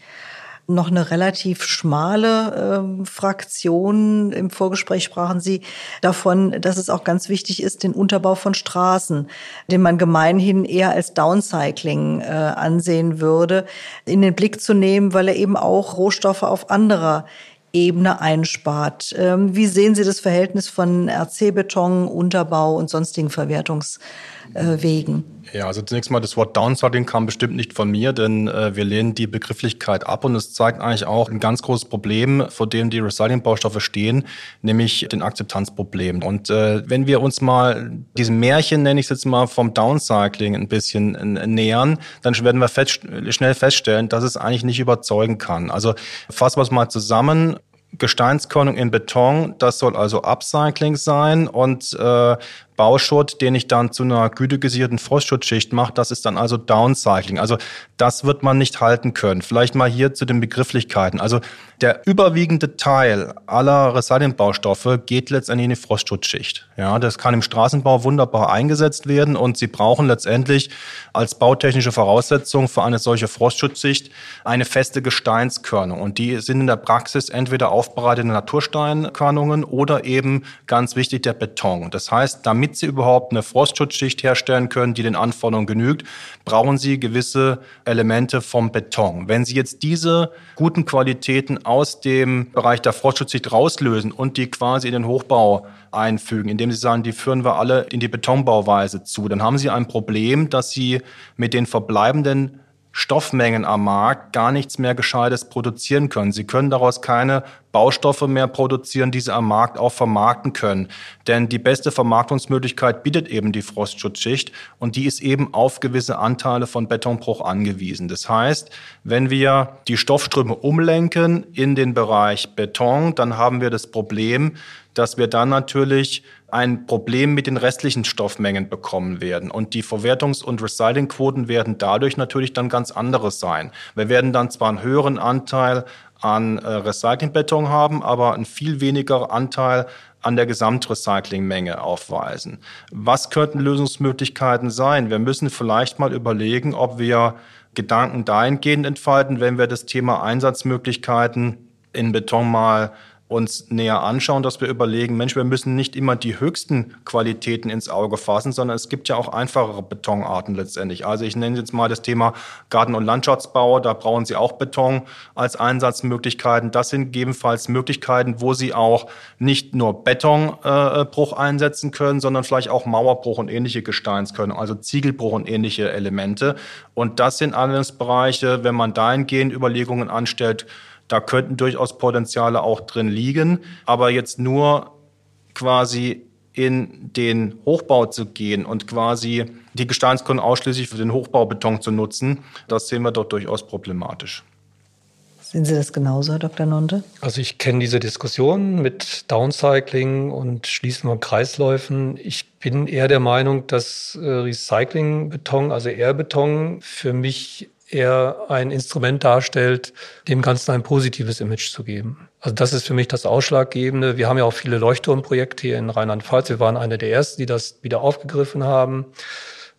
noch eine relativ schmale äh, Fraktion. Im Vorgespräch sprachen Sie davon, dass es auch ganz wichtig ist, den Unterbau von Straßen, den man gemeinhin eher als Downcycling äh, ansehen würde, in den Blick zu nehmen, weil er eben auch Rohstoffe auf anderer Ebene einspart. Ähm, wie sehen Sie das Verhältnis von RC-Beton, Unterbau und sonstigen Verwertungswegen? Ja, also zunächst mal das Wort Downsizing kam bestimmt nicht von mir, denn äh, wir lehnen die Begrifflichkeit ab und es zeigt eigentlich auch ein ganz großes Problem, vor dem die Recycling-Baustoffe stehen, nämlich den Akzeptanzproblem. Und äh, wenn wir uns mal diesem Märchen, nenne ich es jetzt mal, vom Downcycling ein bisschen äh, nähern, dann werden wir fest, schnell feststellen, dass es eigentlich nicht überzeugen kann. Also fassen wir es mal zusammen. Gesteinskörnung in Beton, das soll also Upcycling sein und äh, Bauschutt, den ich dann zu einer gütegesicherten Frostschutzschicht mache, das ist dann also Downcycling. Also das wird man nicht halten können. Vielleicht mal hier zu den Begrifflichkeiten. Also der überwiegende Teil aller Recyclingbaustoffe geht letztendlich in die Frostschutzschicht. Ja, das kann im Straßenbau wunderbar eingesetzt werden und Sie brauchen letztendlich als bautechnische Voraussetzung für eine solche Frostschutzschicht eine feste Gesteinskörnung. Und die sind in der Praxis entweder aufbereitete Natursteinkörnungen oder eben ganz wichtig der Beton. Das heißt, damit damit Sie überhaupt eine Frostschutzschicht herstellen können, die den Anforderungen genügt, brauchen Sie gewisse Elemente vom Beton. Wenn Sie jetzt diese guten Qualitäten aus dem Bereich der Frostschutzschicht rauslösen und die quasi in den Hochbau einfügen, indem Sie sagen, die führen wir alle in die Betonbauweise zu, dann haben Sie ein Problem, dass Sie mit den verbleibenden Stoffmengen am Markt gar nichts mehr Gescheites produzieren können. Sie können daraus keine Baustoffe mehr produzieren, die sie am Markt auch vermarkten können. Denn die beste Vermarktungsmöglichkeit bietet eben die Frostschutzschicht und die ist eben auf gewisse Anteile von Betonbruch angewiesen. Das heißt, wenn wir die Stoffströme umlenken in den Bereich Beton, dann haben wir das Problem, dass wir dann natürlich ein Problem mit den restlichen Stoffmengen bekommen werden. Und die Verwertungs- und Recyclingquoten werden dadurch natürlich dann ganz anderes sein. Wir werden dann zwar einen höheren Anteil an äh, Recyclingbeton haben, aber ein viel weniger Anteil an der Gesamtrecyclingmenge aufweisen. Was könnten Lösungsmöglichkeiten sein? Wir müssen vielleicht mal überlegen, ob wir Gedanken dahingehend entfalten, wenn wir das Thema Einsatzmöglichkeiten in Beton mal uns näher anschauen, dass wir überlegen, Mensch, wir müssen nicht immer die höchsten Qualitäten ins Auge fassen, sondern es gibt ja auch einfachere Betonarten letztendlich. Also ich nenne jetzt mal das Thema Garten- und Landschaftsbau, da brauchen Sie auch Beton als Einsatzmöglichkeiten. Das sind gegebenenfalls Möglichkeiten, wo Sie auch nicht nur Betonbruch äh, einsetzen können, sondern vielleicht auch Mauerbruch und ähnliche Gesteinskörnung, also Ziegelbruch und ähnliche Elemente. Und das sind alles Bereiche, wenn man dahingehend Überlegungen anstellt, da könnten durchaus Potenziale auch drin liegen. Aber jetzt nur quasi in den Hochbau zu gehen und quasi die Gesteinskunden ausschließlich für den Hochbaubeton zu nutzen, das sehen wir dort durchaus problematisch. Sehen Sie das genauso, Herr Dr. Nonde? Also ich kenne diese Diskussion mit Downcycling und Schließen von Kreisläufen. Ich bin eher der Meinung, dass äh, Recyclingbeton, also Airbeton, für mich eher ein Instrument darstellt, dem Ganzen ein positives Image zu geben. Also das ist für mich das Ausschlaggebende. Wir haben ja auch viele Leuchtturmprojekte hier in Rheinland-Pfalz. Wir waren eine der ersten, die das wieder aufgegriffen haben.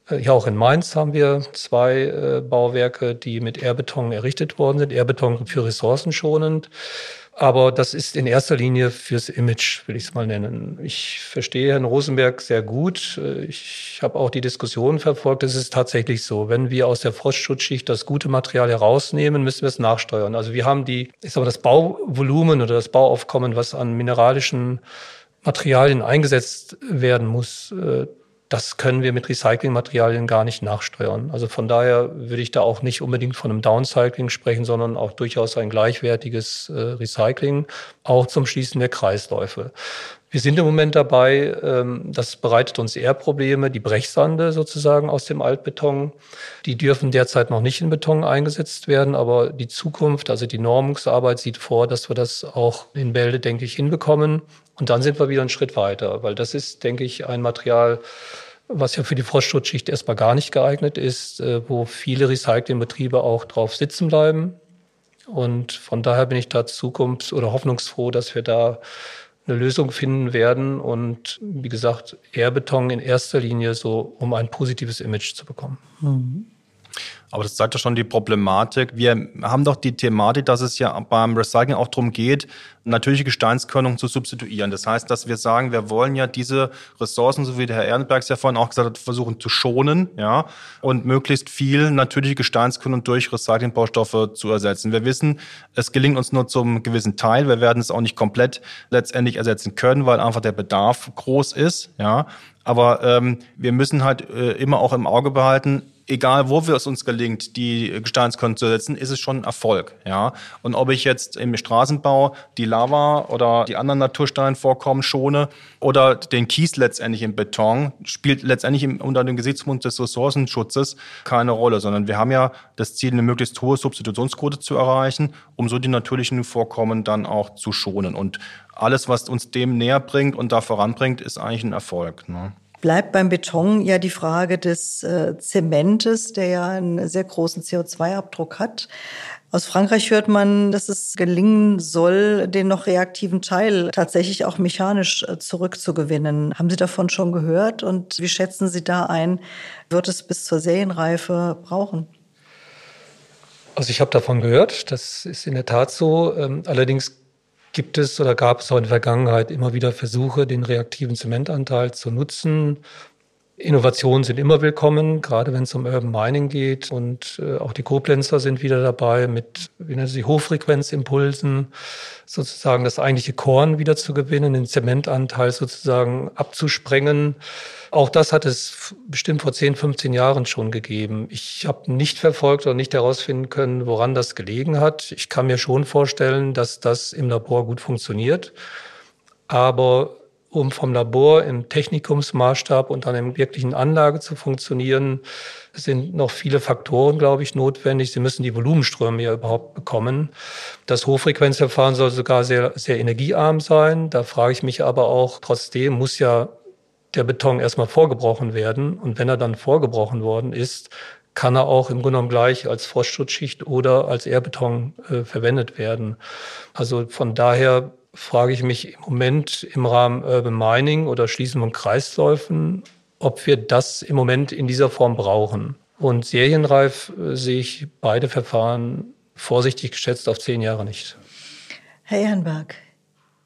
Äh, ja, auch in Mainz haben wir zwei äh, Bauwerke, die mit Airbeton errichtet worden sind. Airbeton für ressourcenschonend. Aber das ist in erster Linie fürs Image, will ich es mal nennen. Ich verstehe Herrn Rosenberg sehr gut. Ich habe auch die Diskussion verfolgt. Es ist tatsächlich so, wenn wir aus der Frostschutzschicht das gute Material herausnehmen, müssen wir es nachsteuern. Also wir haben die, ich sag mal, das Bauvolumen oder das Bauaufkommen, was an mineralischen Materialien eingesetzt werden muss, äh, das können wir mit Recyclingmaterialien gar nicht nachsteuern. Also von daher würde ich da auch nicht unbedingt von einem Downcycling sprechen, sondern auch durchaus ein gleichwertiges äh, Recycling, auch zum Schließen der Kreisläufe. Wir sind im Moment dabei, ähm, das bereitet uns eher Probleme, die Brechsande sozusagen aus dem Altbeton. Die dürfen derzeit noch nicht in Beton eingesetzt werden, aber die Zukunft, also die Normungsarbeit sieht vor, dass wir das auch in Bälde, denke ich, hinbekommen. Und dann sind wir wieder einen Schritt weiter, weil das ist, denke ich, ein Material, was ja für die Frostschutzschicht erstmal gar nicht geeignet ist, äh, wo viele Recyclingbetriebe auch drauf sitzen bleiben. Und von daher bin ich da zukunfts- oder hoffnungsfroh, dass wir da eine Lösung finden werden und wie gesagt, Airbeton in erster Linie so, um ein positives Image zu bekommen. Mhm. Aber das zeigt ja schon die Problematik. Wir haben doch die Thematik, dass es ja beim Recycling auch darum geht, natürliche Gesteinskörnung zu substituieren. Das heißt, dass wir sagen, wir wollen ja diese Ressourcen, so wie der Herr Ehrenbergs ja vorhin auch gesagt hat, versuchen zu schonen, ja, und möglichst viel natürliche Gesteinskörnung durch Recyclingbaustoffe zu ersetzen. Wir wissen, es gelingt uns nur zum gewissen Teil. Wir werden es auch nicht komplett letztendlich ersetzen können, weil einfach der Bedarf groß ist, ja. Aber ähm, wir müssen halt äh, immer auch im Auge behalten, egal wo wir es uns gelingt, die Gesteinskonten zu setzen, ist es schon ein Erfolg. Ja? Und ob ich jetzt im Straßenbau die Lava oder die anderen Natursteinvorkommen schone oder den Kies letztendlich im Beton, spielt letztendlich unter dem Gesichtspunkt des Ressourcenschutzes keine Rolle, sondern wir haben ja das Ziel, eine möglichst hohe Substitutionsquote zu erreichen, um so die natürlichen Vorkommen dann auch zu schonen. Und alles, was uns dem näher bringt und da voranbringt, ist eigentlich ein Erfolg. Ne? Bleibt beim Beton ja die Frage des äh, Zementes, der ja einen sehr großen CO2-Abdruck hat. Aus Frankreich hört man, dass es gelingen soll, den noch reaktiven Teil tatsächlich auch mechanisch äh, zurückzugewinnen. Haben Sie davon schon gehört und wie schätzen Sie da ein, wird es bis zur Serienreife brauchen? Also ich habe davon gehört, das ist in der Tat so. Ähm, allerdings gibt es oder gab es auch in der Vergangenheit immer wieder Versuche, den reaktiven Zementanteil zu nutzen. Innovationen sind immer willkommen, gerade wenn es um Urban Mining geht. Und äh, auch die Koblenzer sind wieder dabei mit, wie nennen sie, Hochfrequenzimpulsen, sozusagen das eigentliche Korn wieder zu gewinnen, den Zementanteil sozusagen abzusprengen. Auch das hat es bestimmt vor 10, 15 Jahren schon gegeben. Ich habe nicht verfolgt oder nicht herausfinden können, woran das gelegen hat. Ich kann mir schon vorstellen, dass das im Labor gut funktioniert. Aber um vom Labor im Technikumsmaßstab und dann im wirklichen Anlage zu funktionieren, sind noch viele Faktoren, glaube ich, notwendig. Sie müssen die Volumenströme ja überhaupt bekommen. Das Hochfrequenzverfahren soll sogar sehr, sehr energiearm sein. Da frage ich mich aber auch, trotzdem muss ja der Beton erstmal vorgebrochen werden. Und wenn er dann vorgebrochen worden ist, kann er auch im Grunde genommen gleich als Frostschutzschicht oder als Airbeton äh, verwendet werden. Also von daher frage ich mich im Moment im Rahmen Urban Mining oder Schließen von Kreisläufen, ob wir das im Moment in dieser Form brauchen. Und serienreif äh, sehe ich beide Verfahren vorsichtig geschätzt auf zehn Jahre nicht. Herr Ehrenberg.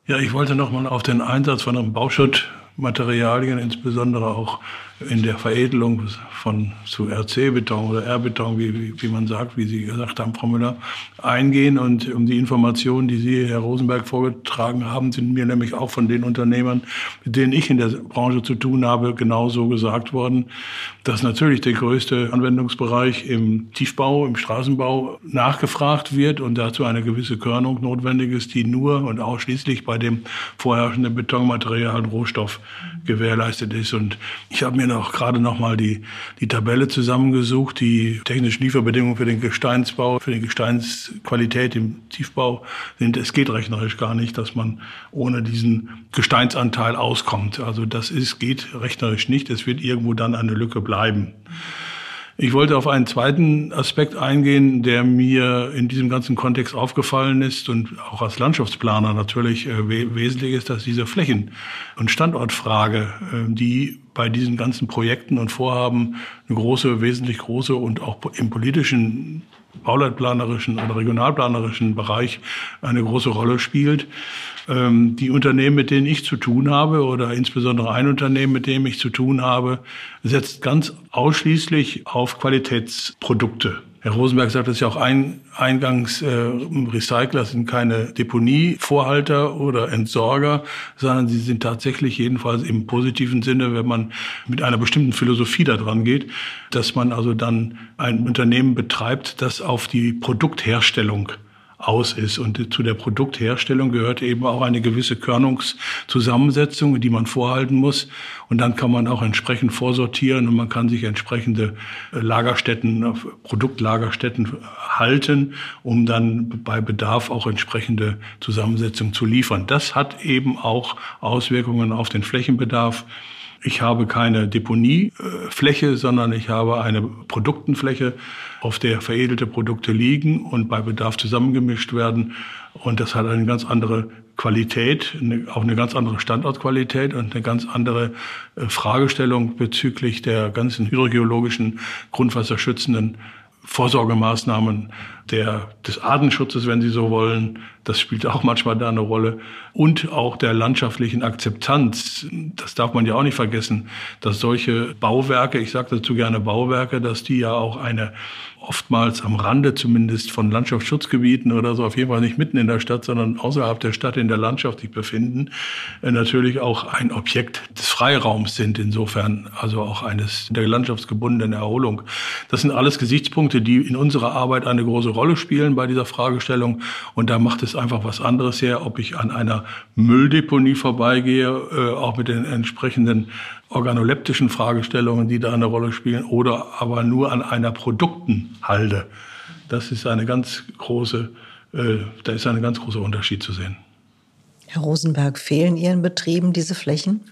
Ja, ich wollte noch mal auf den Einsatz von einem Bauschutt Materialien, insbesondere auch in der Veredelung von zu RC-Beton oder R-Beton, wie, wie, man sagt, wie Sie gesagt haben, Frau Müller, eingehen. Und um die Informationen, die Sie, Herr Rosenberg, vorgetragen haben, sind mir nämlich auch von den Unternehmern, mit denen ich in der Branche zu tun habe, genauso gesagt worden, dass natürlich der größte Anwendungsbereich im Tiefbau, im Straßenbau nachgefragt wird und dazu eine gewisse Körnung notwendig ist, die nur und ausschließlich bei dem vorherrschenden Betonmaterial und Rohstoff gewährleistet ist. Und ich habe mir noch gerade noch mal die, die Tabelle zusammengesucht, die technischen Lieferbedingungen für den Gesteinsbau, für die Gesteinsqualität im Tiefbau sind. Es geht rechnerisch gar nicht, dass man ohne diesen Gesteinsanteil auskommt. Also das ist, geht rechnerisch nicht. Es wird irgendwo dann eine Lücke bleiben. Ich wollte auf einen zweiten Aspekt eingehen, der mir in diesem ganzen Kontext aufgefallen ist und auch als Landschaftsplaner natürlich äh, wesentlich ist, dass diese Flächen- und Standortfrage, äh, die bei diesen ganzen Projekten und Vorhaben eine große, wesentlich große und auch im politischen bauleitplanerischen oder regionalplanerischen Bereich eine große Rolle spielt. Ähm, die Unternehmen, mit denen ich zu tun habe oder insbesondere ein Unternehmen, mit dem ich zu tun habe, setzt ganz ausschließlich auf Qualitätsprodukte. Herr Rosenberg sagt es ja auch ein, eingangs, äh, Recycler sind keine Deponievorhalter oder Entsorger, sondern sie sind tatsächlich jedenfalls im positiven Sinne, wenn man mit einer bestimmten Philosophie da dran geht, dass man also dann ein Unternehmen betreibt, das auf die Produktherstellung aus ist. Und zu der Produktherstellung gehört eben auch eine gewisse Körnungszusammensetzung, die man vorhalten muss. Und dann kann man auch entsprechend vorsortieren und man kann sich entsprechende Lagerstätten, Produktlagerstätten halten, um dann bei Bedarf auch entsprechende Zusammensetzung zu liefern. Das hat eben auch Auswirkungen auf den Flächenbedarf. Ich habe keine Deponiefläche, sondern ich habe eine Produktenfläche, auf der veredelte Produkte liegen und bei Bedarf zusammengemischt werden. Und das hat eine ganz andere Qualität, auch eine ganz andere Standortqualität und eine ganz andere äh, Fragestellung bezüglich der ganzen hydrogeologischen, grundwasserschützenden Vorsorgemaßnahmen der, des Artenschutzes, wenn Sie so wollen. Das spielt auch manchmal da eine Rolle. Und auch der landschaftlichen Akzeptanz. Das darf man ja auch nicht vergessen, dass solche Bauwerke, ich sage dazu gerne Bauwerke, dass die ja auch eine oftmals am Rande zumindest von Landschaftsschutzgebieten oder so, auf jeden Fall nicht mitten in der Stadt, sondern außerhalb der Stadt in der Landschaft sich befinden, äh, natürlich auch ein Objekt des Freiraums sind, insofern also auch eines der landschaftsgebundenen Erholung. Das sind alles Gesichtspunkte, die in unserer Arbeit eine große Rolle spielen bei dieser Fragestellung und da macht es einfach was anderes her, ob ich an einer Mülldeponie vorbeigehe, äh, auch mit den entsprechenden organoleptischen Fragestellungen, die da eine Rolle spielen, oder aber nur an einer Produktenhalde. Das ist eine ganz große, äh, da ist ein ganz großer Unterschied zu sehen. Herr Rosenberg, fehlen Ihren Betrieben diese Flächen?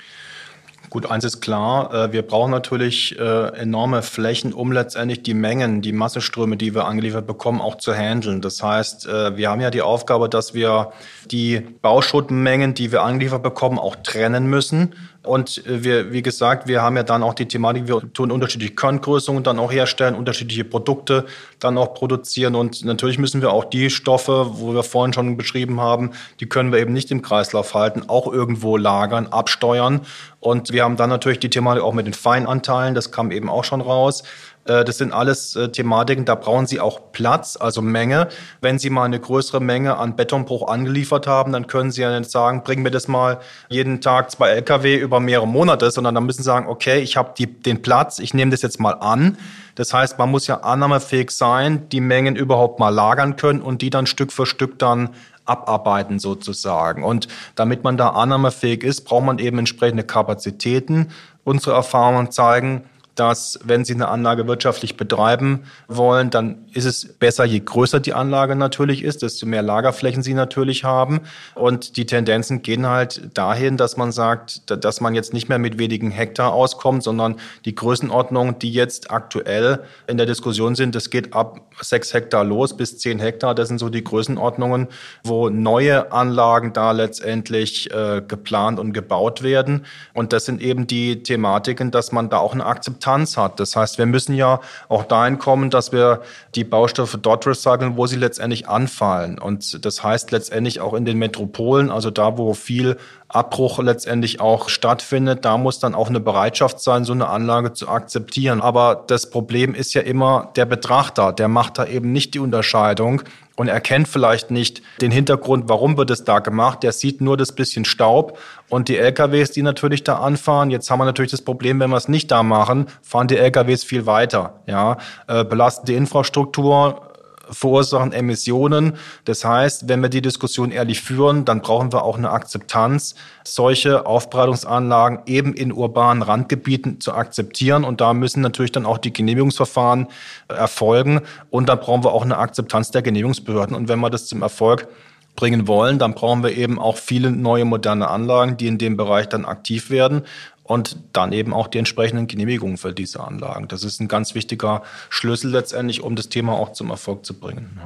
Gut, eins ist klar, äh, wir brauchen natürlich äh, enorme Flächen, um letztendlich die Mengen, die Masseströme, die wir angeliefert bekommen, auch zu handeln. Das heißt, äh, wir haben ja die Aufgabe, dass wir die Bauschuttmengen, die wir angeliefert bekommen, auch trennen müssen. Und wir, wie gesagt, wir haben ja dann auch die Thematik, wir tun unterschiedliche Körngrößungen dann auch herstellen, unterschiedliche Produkte dann auch produzieren. Und natürlich müssen wir auch die Stoffe, wo wir vorhin schon beschrieben haben, die können wir eben nicht im Kreislauf halten, auch irgendwo lagern, absteuern. Und wir haben dann natürlich die Thematik auch mit den Feinanteilen, das kam eben auch schon raus. Äh, das sind alles äh, Thematiken, da brauchen Sie auch Platz, also Menge. Wenn Sie mal eine größere Menge an Betonbruch angeliefert haben, dann können Sie ja nicht sagen, bring mir das mal jeden Tag zwei LKW über mehrere Monate, sondern dann müssen Sie sagen, okay, ich habe den Platz, ich nehme das jetzt mal an. Das heißt, man muss ja annahmefähig sein, die Mengen überhaupt mal lagern können und die dann Stück für Stück dann abarbeiten sozusagen. Und damit man da annahmefähig ist, braucht man eben entsprechende Kapazitäten. Unsere Erfahrungen zeigen, dass wenn Sie eine Anlage wirtschaftlich betreiben wollen, dann ist es besser, je größer die Anlage natürlich ist, desto mehr Lagerflächen Sie natürlich haben. Und die Tendenzen gehen halt dahin, dass man sagt, dass man jetzt nicht mehr mit wenigen Hektar auskommt, sondern die Größenordnungen, die jetzt aktuell in der Diskussion sind, das geht ab sechs Hektar los bis zehn Hektar. Das sind so die Größenordnungen, wo neue Anlagen da letztendlich äh, geplant und gebaut werden. Und das sind eben die Thematiken, dass man da auch eine Akzeptanz Akzeptanz hat. Das heißt, wir müssen ja auch dahin kommen, dass wir die Baustoffe dort recyceln, wo sie letztendlich anfallen. Und das heißt letztendlich auch in den Metropolen, also da, wo viel Abbruch letztendlich auch stattfindet, da muss dann auch eine Bereitschaft sein, so eine Anlage zu akzeptieren. Aber das Problem ist ja immer der Betrachter, der macht da eben nicht die Unterscheidung und erkennt vielleicht nicht den Hintergrund, warum wird es da gemacht. Der sieht nur das bisschen Staub und die LKWs, die natürlich da anfahren. Jetzt haben wir natürlich das Problem, wenn wir es nicht da machen, fahren die LKWs viel weiter. Ja, äh, belasten die Infrastruktur, verursachen Emissionen. Das heißt, wenn wir die Diskussion ehrlich führen, dann brauchen wir auch eine Akzeptanz, solche Aufbereitungsanlagen eben in urbanen Randgebieten zu akzeptieren. Und da müssen natürlich dann auch die Genehmigungsverfahren erfolgen. Und da brauchen wir auch eine Akzeptanz der Genehmigungsbehörden. Und wenn wir das zum Erfolg bringen wollen, dann brauchen wir eben auch viele neue moderne Anlagen, die in dem Bereich dann aktiv werden und dann eben auch die entsprechenden Genehmigungen für diese Anlagen. Das ist ein ganz wichtiger Schlüssel letztendlich, um das Thema auch zum Erfolg zu bringen.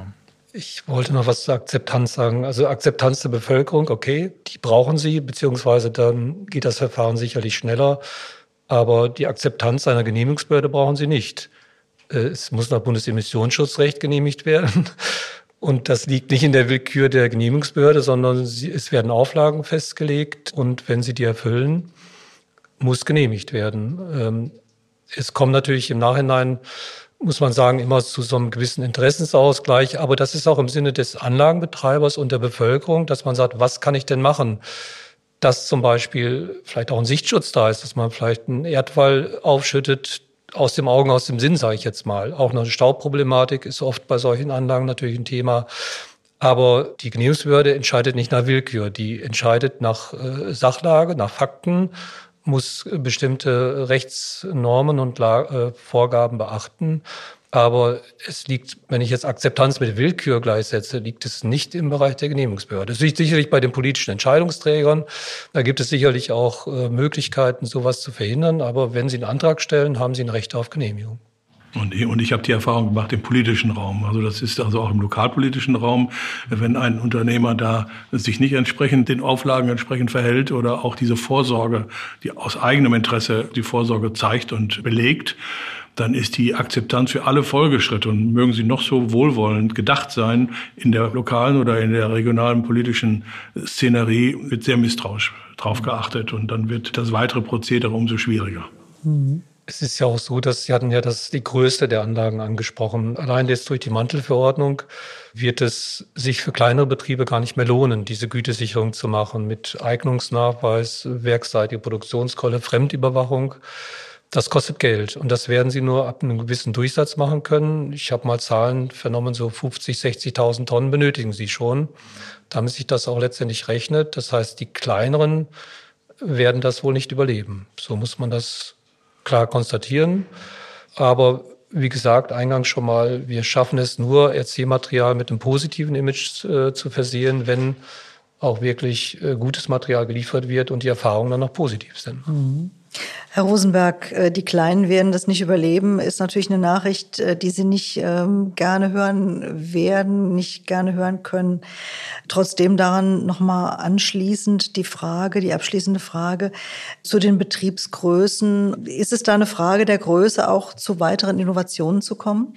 Ich wollte noch was zur Akzeptanz sagen. Also Akzeptanz der Bevölkerung, okay, die brauchen sie, beziehungsweise dann geht das Verfahren sicherlich schneller. Aber die Akzeptanz einer Genehmigungsbehörde brauchen sie nicht. Äh, es muss nach Bundesemissionsschutzrecht genehmigt werden. Und das liegt nicht in der Willkür der Genehmigungsbehörde, sondern es werden Auflagen festgelegt. Und wenn sie die erfüllen, muss genehmigt werden. Ähm, es kommen natürlich im Nachhinein muss man sagen, immer zu so einem gewissen Interessensausgleich. Aber das ist auch im Sinne des Anlagenbetreibers und der Bevölkerung, dass man sagt, was kann ich denn machen? Dass zum Beispiel vielleicht auch ein Sichtschutz da ist, dass man vielleicht einen Erdwall aufschüttet, aus dem Augen, aus dem Sinn, sage ich jetzt mal. Auch eine Staubproblematik ist oft bei solchen Anlagen natürlich ein Thema. Aber die Genehmigungsbehörde entscheidet nicht nach Willkür. Die entscheidet nach äh, Sachlage, nach Fakten, muss bestimmte Rechtsnormen und äh, Vorgaben beachten. Aber es liegt, wenn ich jetzt Akzeptanz mit Willkür gleichsetze, liegt es nicht im Bereich der Genehmigungsbehörde. Es liegt sicherlich bei den politischen Entscheidungsträgern. Da gibt es sicherlich auch äh, Möglichkeiten, sowas zu verhindern. Aber wenn Sie einen Antrag stellen, haben Sie ein Recht auf Genehmigung. Und, und ich habe die Erfahrung gemacht im politischen Raum. Also das ist also auch im lokalpolitischen Raum, wenn ein Unternehmer da sich nicht entsprechend den Auflagen entsprechend verhält oder auch diese Vorsorge, die aus eigenem Interesse die Vorsorge zeigt und belegt, dann ist die Akzeptanz für alle Folgeschritte und mögen sie noch so wohlwollend gedacht sein, in der lokalen oder in der regionalen politischen Szenerie wird sehr misstrauisch drauf geachtet und dann wird das weitere Prozedere umso schwieriger. Mhm. Es ist ja auch so, dass Sie hatten ja das die größte der Anlagen angesprochen. Allein jetzt durch die Mantelverordnung wird es sich für kleinere Betriebe gar nicht mehr lohnen, diese Gütesicherung zu machen mit Eignungsnachweis, werkseitige Produktionskolle, Fremdüberwachung. Das kostet Geld und das werden Sie nur ab einem gewissen Durchsatz machen können. Ich habe mal Zahlen vernommen, so 50, 60.000 Tonnen benötigen Sie schon, damit sich das auch letztendlich rechnet. Das heißt, die kleineren werden das wohl nicht überleben. So muss man das klar konstatieren. Aber wie gesagt, eingangs schon mal, wir schaffen es nur, Erzählmaterial mit einem positiven Image äh, zu versehen, wenn auch wirklich äh, gutes Material geliefert wird und die Erfahrungen dann auch positiv sind. Mhm. Herr Rosenberg, äh, die Kleinen werden das nicht überleben, ist natürlich eine Nachricht, äh, die Sie nicht ähm, gerne hören werden, nicht gerne hören können. Trotzdem daran nochmal anschließend die Frage, die abschließende Frage zu den Betriebsgrößen. Ist es da eine Frage der Größe, auch zu weiteren Innovationen zu kommen?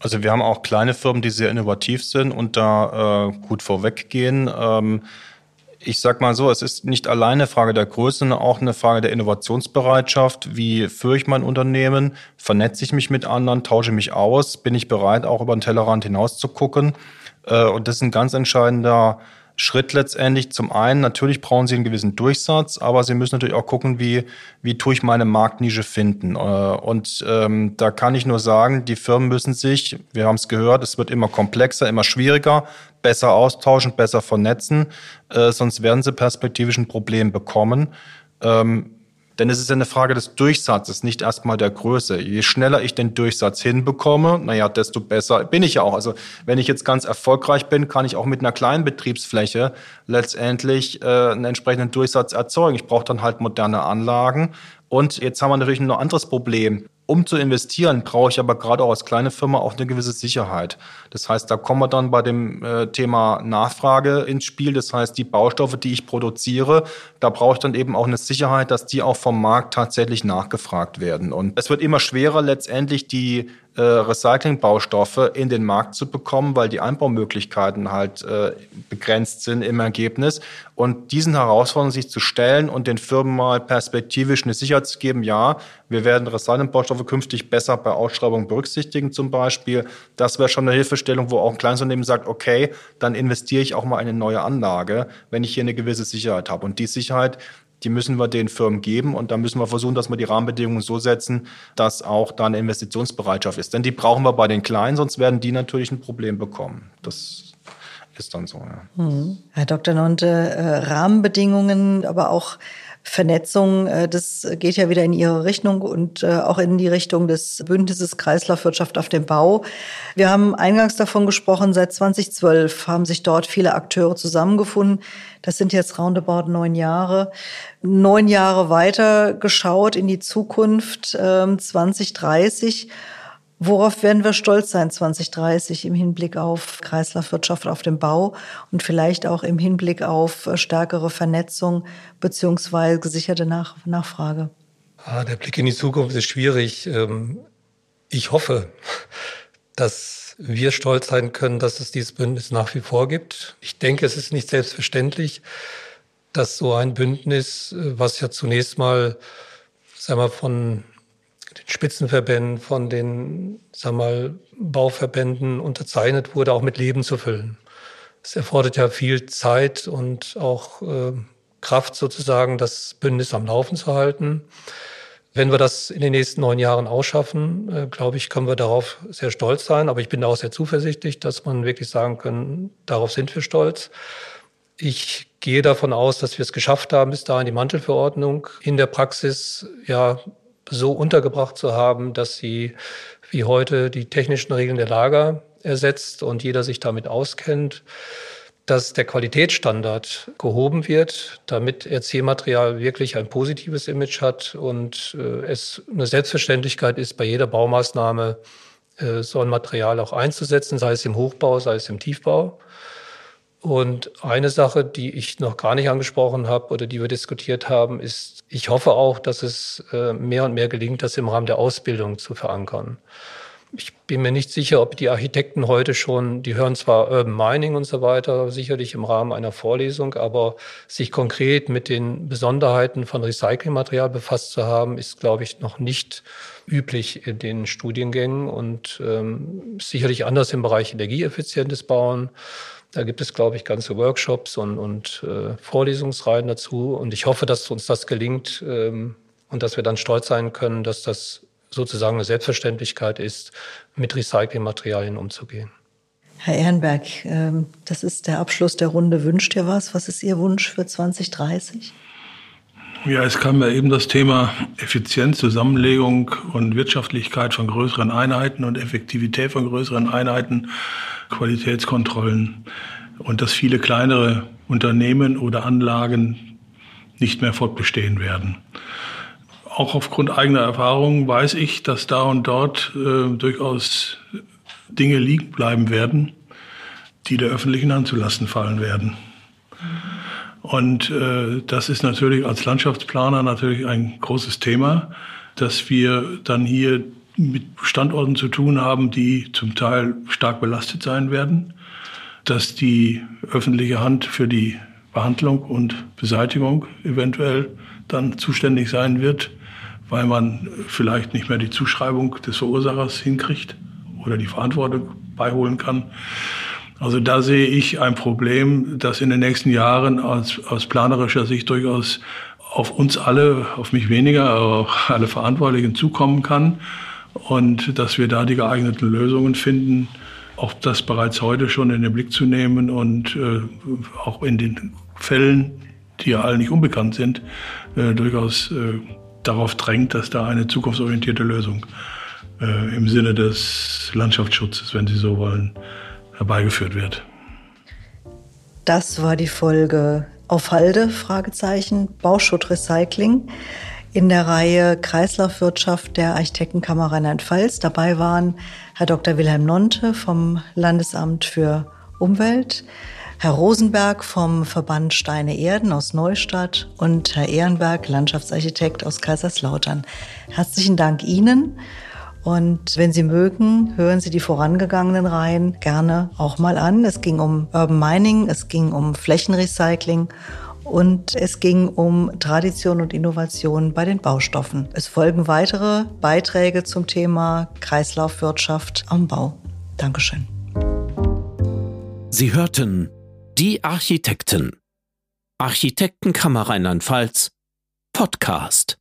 Also wir haben auch kleine Firmen, die sehr innovativ sind und da äh, gut vorweggehen. Ähm, ich sag mal so, es ist nicht alleine eine Frage der Größe, sondern auch eine Frage der Innovationsbereitschaft. Wie führe ich mein Unternehmen? Vernetze ich mich mit anderen? Tausche mich aus? Bin ich bereit, auch über den Tellerrand hinaus zu gucken? Äh, und das ist ein ganz entscheidender Schritt letztendlich. Zum einen, natürlich brauchen Sie einen gewissen Durchsatz, aber Sie müssen natürlich auch gucken, wie, wie tue ich meine Marktnische finden. Äh, und ähm, da kann ich nur sagen, die Firmen müssen sich, wir haben es gehört, es wird immer komplexer, immer schwieriger, besser austauschen, besser vernetzen, äh, sonst werden sie perspektivisch ein Problem bekommen. Ähm, denn es ist ja eine Frage des Durchsatzes, nicht erstmal der Größe. Je schneller ich den Durchsatz hinbekomme, naja, desto besser bin ich ja auch. Also wenn ich jetzt ganz erfolgreich bin, kann ich auch mit einer kleinen Betriebsfläche letztendlich äh, einen entsprechenden Durchsatz erzeugen. Ich brauche dann halt moderne Anlagen. Und jetzt haben wir natürlich noch ein anderes Problem. Um zu investieren, brauche ich aber gerade auch als kleine Firma auch eine gewisse Sicherheit. Das heißt, da kommen wir dann bei dem äh, Thema Nachfrage ins Spiel. Das heißt, die Baustoffe, die ich produziere, da brauche ich dann eben auch eine Sicherheit, dass die auch vom Markt tatsächlich nachgefragt werden. Und es wird immer schwerer, letztendlich die äh, Recyclingbaustoffe in den Markt zu bekommen, weil die Einbaumöglichkeiten halt äh, begrenzt sind im Ergebnis. Und diesen Herausforderungen sich zu stellen und den Firmen mal perspektivisch eine Sicherheit zu geben, ja, wir werden Recyclingbaustoffe künftig besser bei Ausschreibungen berücksichtigen zum Beispiel. Das wäre schon eine Hilfestellung, wo auch ein kleines Unternehmen sagt, okay, dann investiere ich auch mal in eine neue Anlage, wenn ich hier eine gewisse Sicherheit habe. Und die Sicherheit, die müssen wir den Firmen geben und da müssen wir versuchen, dass wir die Rahmenbedingungen so setzen, dass auch da eine Investitionsbereitschaft ist. Denn die brauchen wir bei den Kleinen, sonst werden die natürlich ein Problem bekommen. Das ist dann so. Ja. Hm. Herr Dr. Nonte, äh, Rahmenbedingungen, aber auch Vernetzung, äh, das geht ja wieder in Ihre Richtung und äh, auch in die Richtung des Bündnisses Kreislaufwirtschaft auf dem Bau. Wir haben eingangs davon gesprochen, seit 2012 haben sich dort viele Akteure zusammengefunden. Das sind jetzt roundabout neun Jahre. Neun Jahre weiter geschaut in die Zukunft, 2030. Ähm, Worauf werden wir stolz sein 2030 im Hinblick auf Kreislaufwirtschaft auf dem Bau und vielleicht auch im Hinblick auf stärkere Vernetzung beziehungsweise gesicherte Nach Nachfrage? Ah, der Blick in die Zukunft ist schwierig. Ähm, ich hoffe, dass wir stolz sein können, dass es dieses Bündnis nach wie vor gibt. Ich denke, es ist nicht selbstverständlich, dass so ein Bündnis, äh, was ja zunächst mal, sagen wir, von den Spitzenverbänden, von den, sag mal, Bauverbänden unterzeichnet wurde, auch mit Leben zu füllen. Es erfordert ja viel Zeit und auch äh, Kraft sozusagen, das Bündnis am Laufen zu halten. Wenn wir das in den nächsten neun Jahren ausschaffen, äh, glaube ich, können wir darauf sehr stolz sein. Aber ich bin auch sehr zuversichtlich, dass man wirklich sagen können, darauf sind wir stolz. Ich gehe davon aus, dass wir es geschafft haben, bis dahin die Mantelverordnung in der Praxis ja so untergebracht zu haben, dass sie wie heute die technischen Regeln der Lager ersetzt und jeder sich damit auskennt dass der Qualitätsstandard gehoben wird, damit RC-Material wirklich ein positives Image hat und äh, es eine Selbstverständlichkeit ist, bei jeder Baumaßnahme äh, so ein Material auch einzusetzen, sei es im Hochbau, sei es im Tiefbau. Und eine Sache, die ich noch gar nicht angesprochen habe oder die wir diskutiert haben, ist, ich hoffe auch, dass es äh, mehr und mehr gelingt, das im Rahmen der Ausbildung zu verankern. Ich bin mir nicht sicher, ob die Architekten heute schon, die hören zwar Urban Mining und so weiter, sicherlich im Rahmen einer Vorlesung, aber sich konkret mit den Besonderheiten von Recyclingmaterial befasst zu haben, ist, glaube ich, noch nicht üblich in den Studiengängen und ähm, sicherlich anders im Bereich energieeffizientes Bauen. Da gibt es, glaube ich, ganze Workshops und, und äh, Vorlesungsreihen dazu. Und ich hoffe, dass uns das gelingt ähm, und dass wir dann stolz sein können, dass das sozusagen eine Selbstverständlichkeit ist, mit Recyclingmaterialien umzugehen. Herr Ehrenberg, ähm, das ist der Abschluss der Runde. Wünscht ihr was? Was ist Ihr Wunsch für 2030? Ja, es kam ja eben das Thema Effizienz, Zusammenlegung und Wirtschaftlichkeit von größeren Einheiten und Effektivität von größeren Einheiten, Qualitätskontrollen und dass viele kleinere Unternehmen oder Anlagen nicht mehr fortbestehen werden auch aufgrund eigener Erfahrungen weiß ich, dass da und dort äh, durchaus Dinge liegen bleiben werden, die der öffentlichen Hand zulasten fallen werden. Und äh, das ist natürlich als Landschaftsplaner natürlich ein großes Thema, dass wir dann hier mit Standorten zu tun haben, die zum Teil stark belastet sein werden, dass die öffentliche Hand für die Behandlung und Beseitigung eventuell dann zuständig sein wird weil man vielleicht nicht mehr die Zuschreibung des Verursachers hinkriegt oder die Verantwortung beiholen kann. Also da sehe ich ein Problem, das in den nächsten Jahren aus, aus planerischer Sicht durchaus auf uns alle, auf mich weniger, aber auch alle Verantwortlichen zukommen kann und dass wir da die geeigneten Lösungen finden, auch das bereits heute schon in den Blick zu nehmen und äh, auch in den Fällen, die ja alle nicht unbekannt sind, äh, durchaus äh, darauf drängt, dass da eine zukunftsorientierte Lösung äh, im Sinne des Landschaftsschutzes, wenn Sie so wollen, herbeigeführt wird. Das war die Folge auf Halde, Fragezeichen, Bauschutt Recycling in der Reihe Kreislaufwirtschaft der Architektenkammer Rheinland-Pfalz. Dabei waren Herr Dr. Wilhelm Nonte vom Landesamt für Umwelt, Herr Rosenberg vom Verband Steine Erden aus Neustadt und Herr Ehrenberg, Landschaftsarchitekt aus Kaiserslautern. Herzlichen Dank Ihnen. Und wenn Sie mögen, hören Sie die vorangegangenen Reihen gerne auch mal an. Es ging um Urban Mining, es ging um Flächenrecycling und es ging um Tradition und Innovation bei den Baustoffen. Es folgen weitere Beiträge zum Thema Kreislaufwirtschaft am Bau. Dankeschön. Sie hörten die Architekten. Architektenkammer Rheinland-Pfalz. Podcast.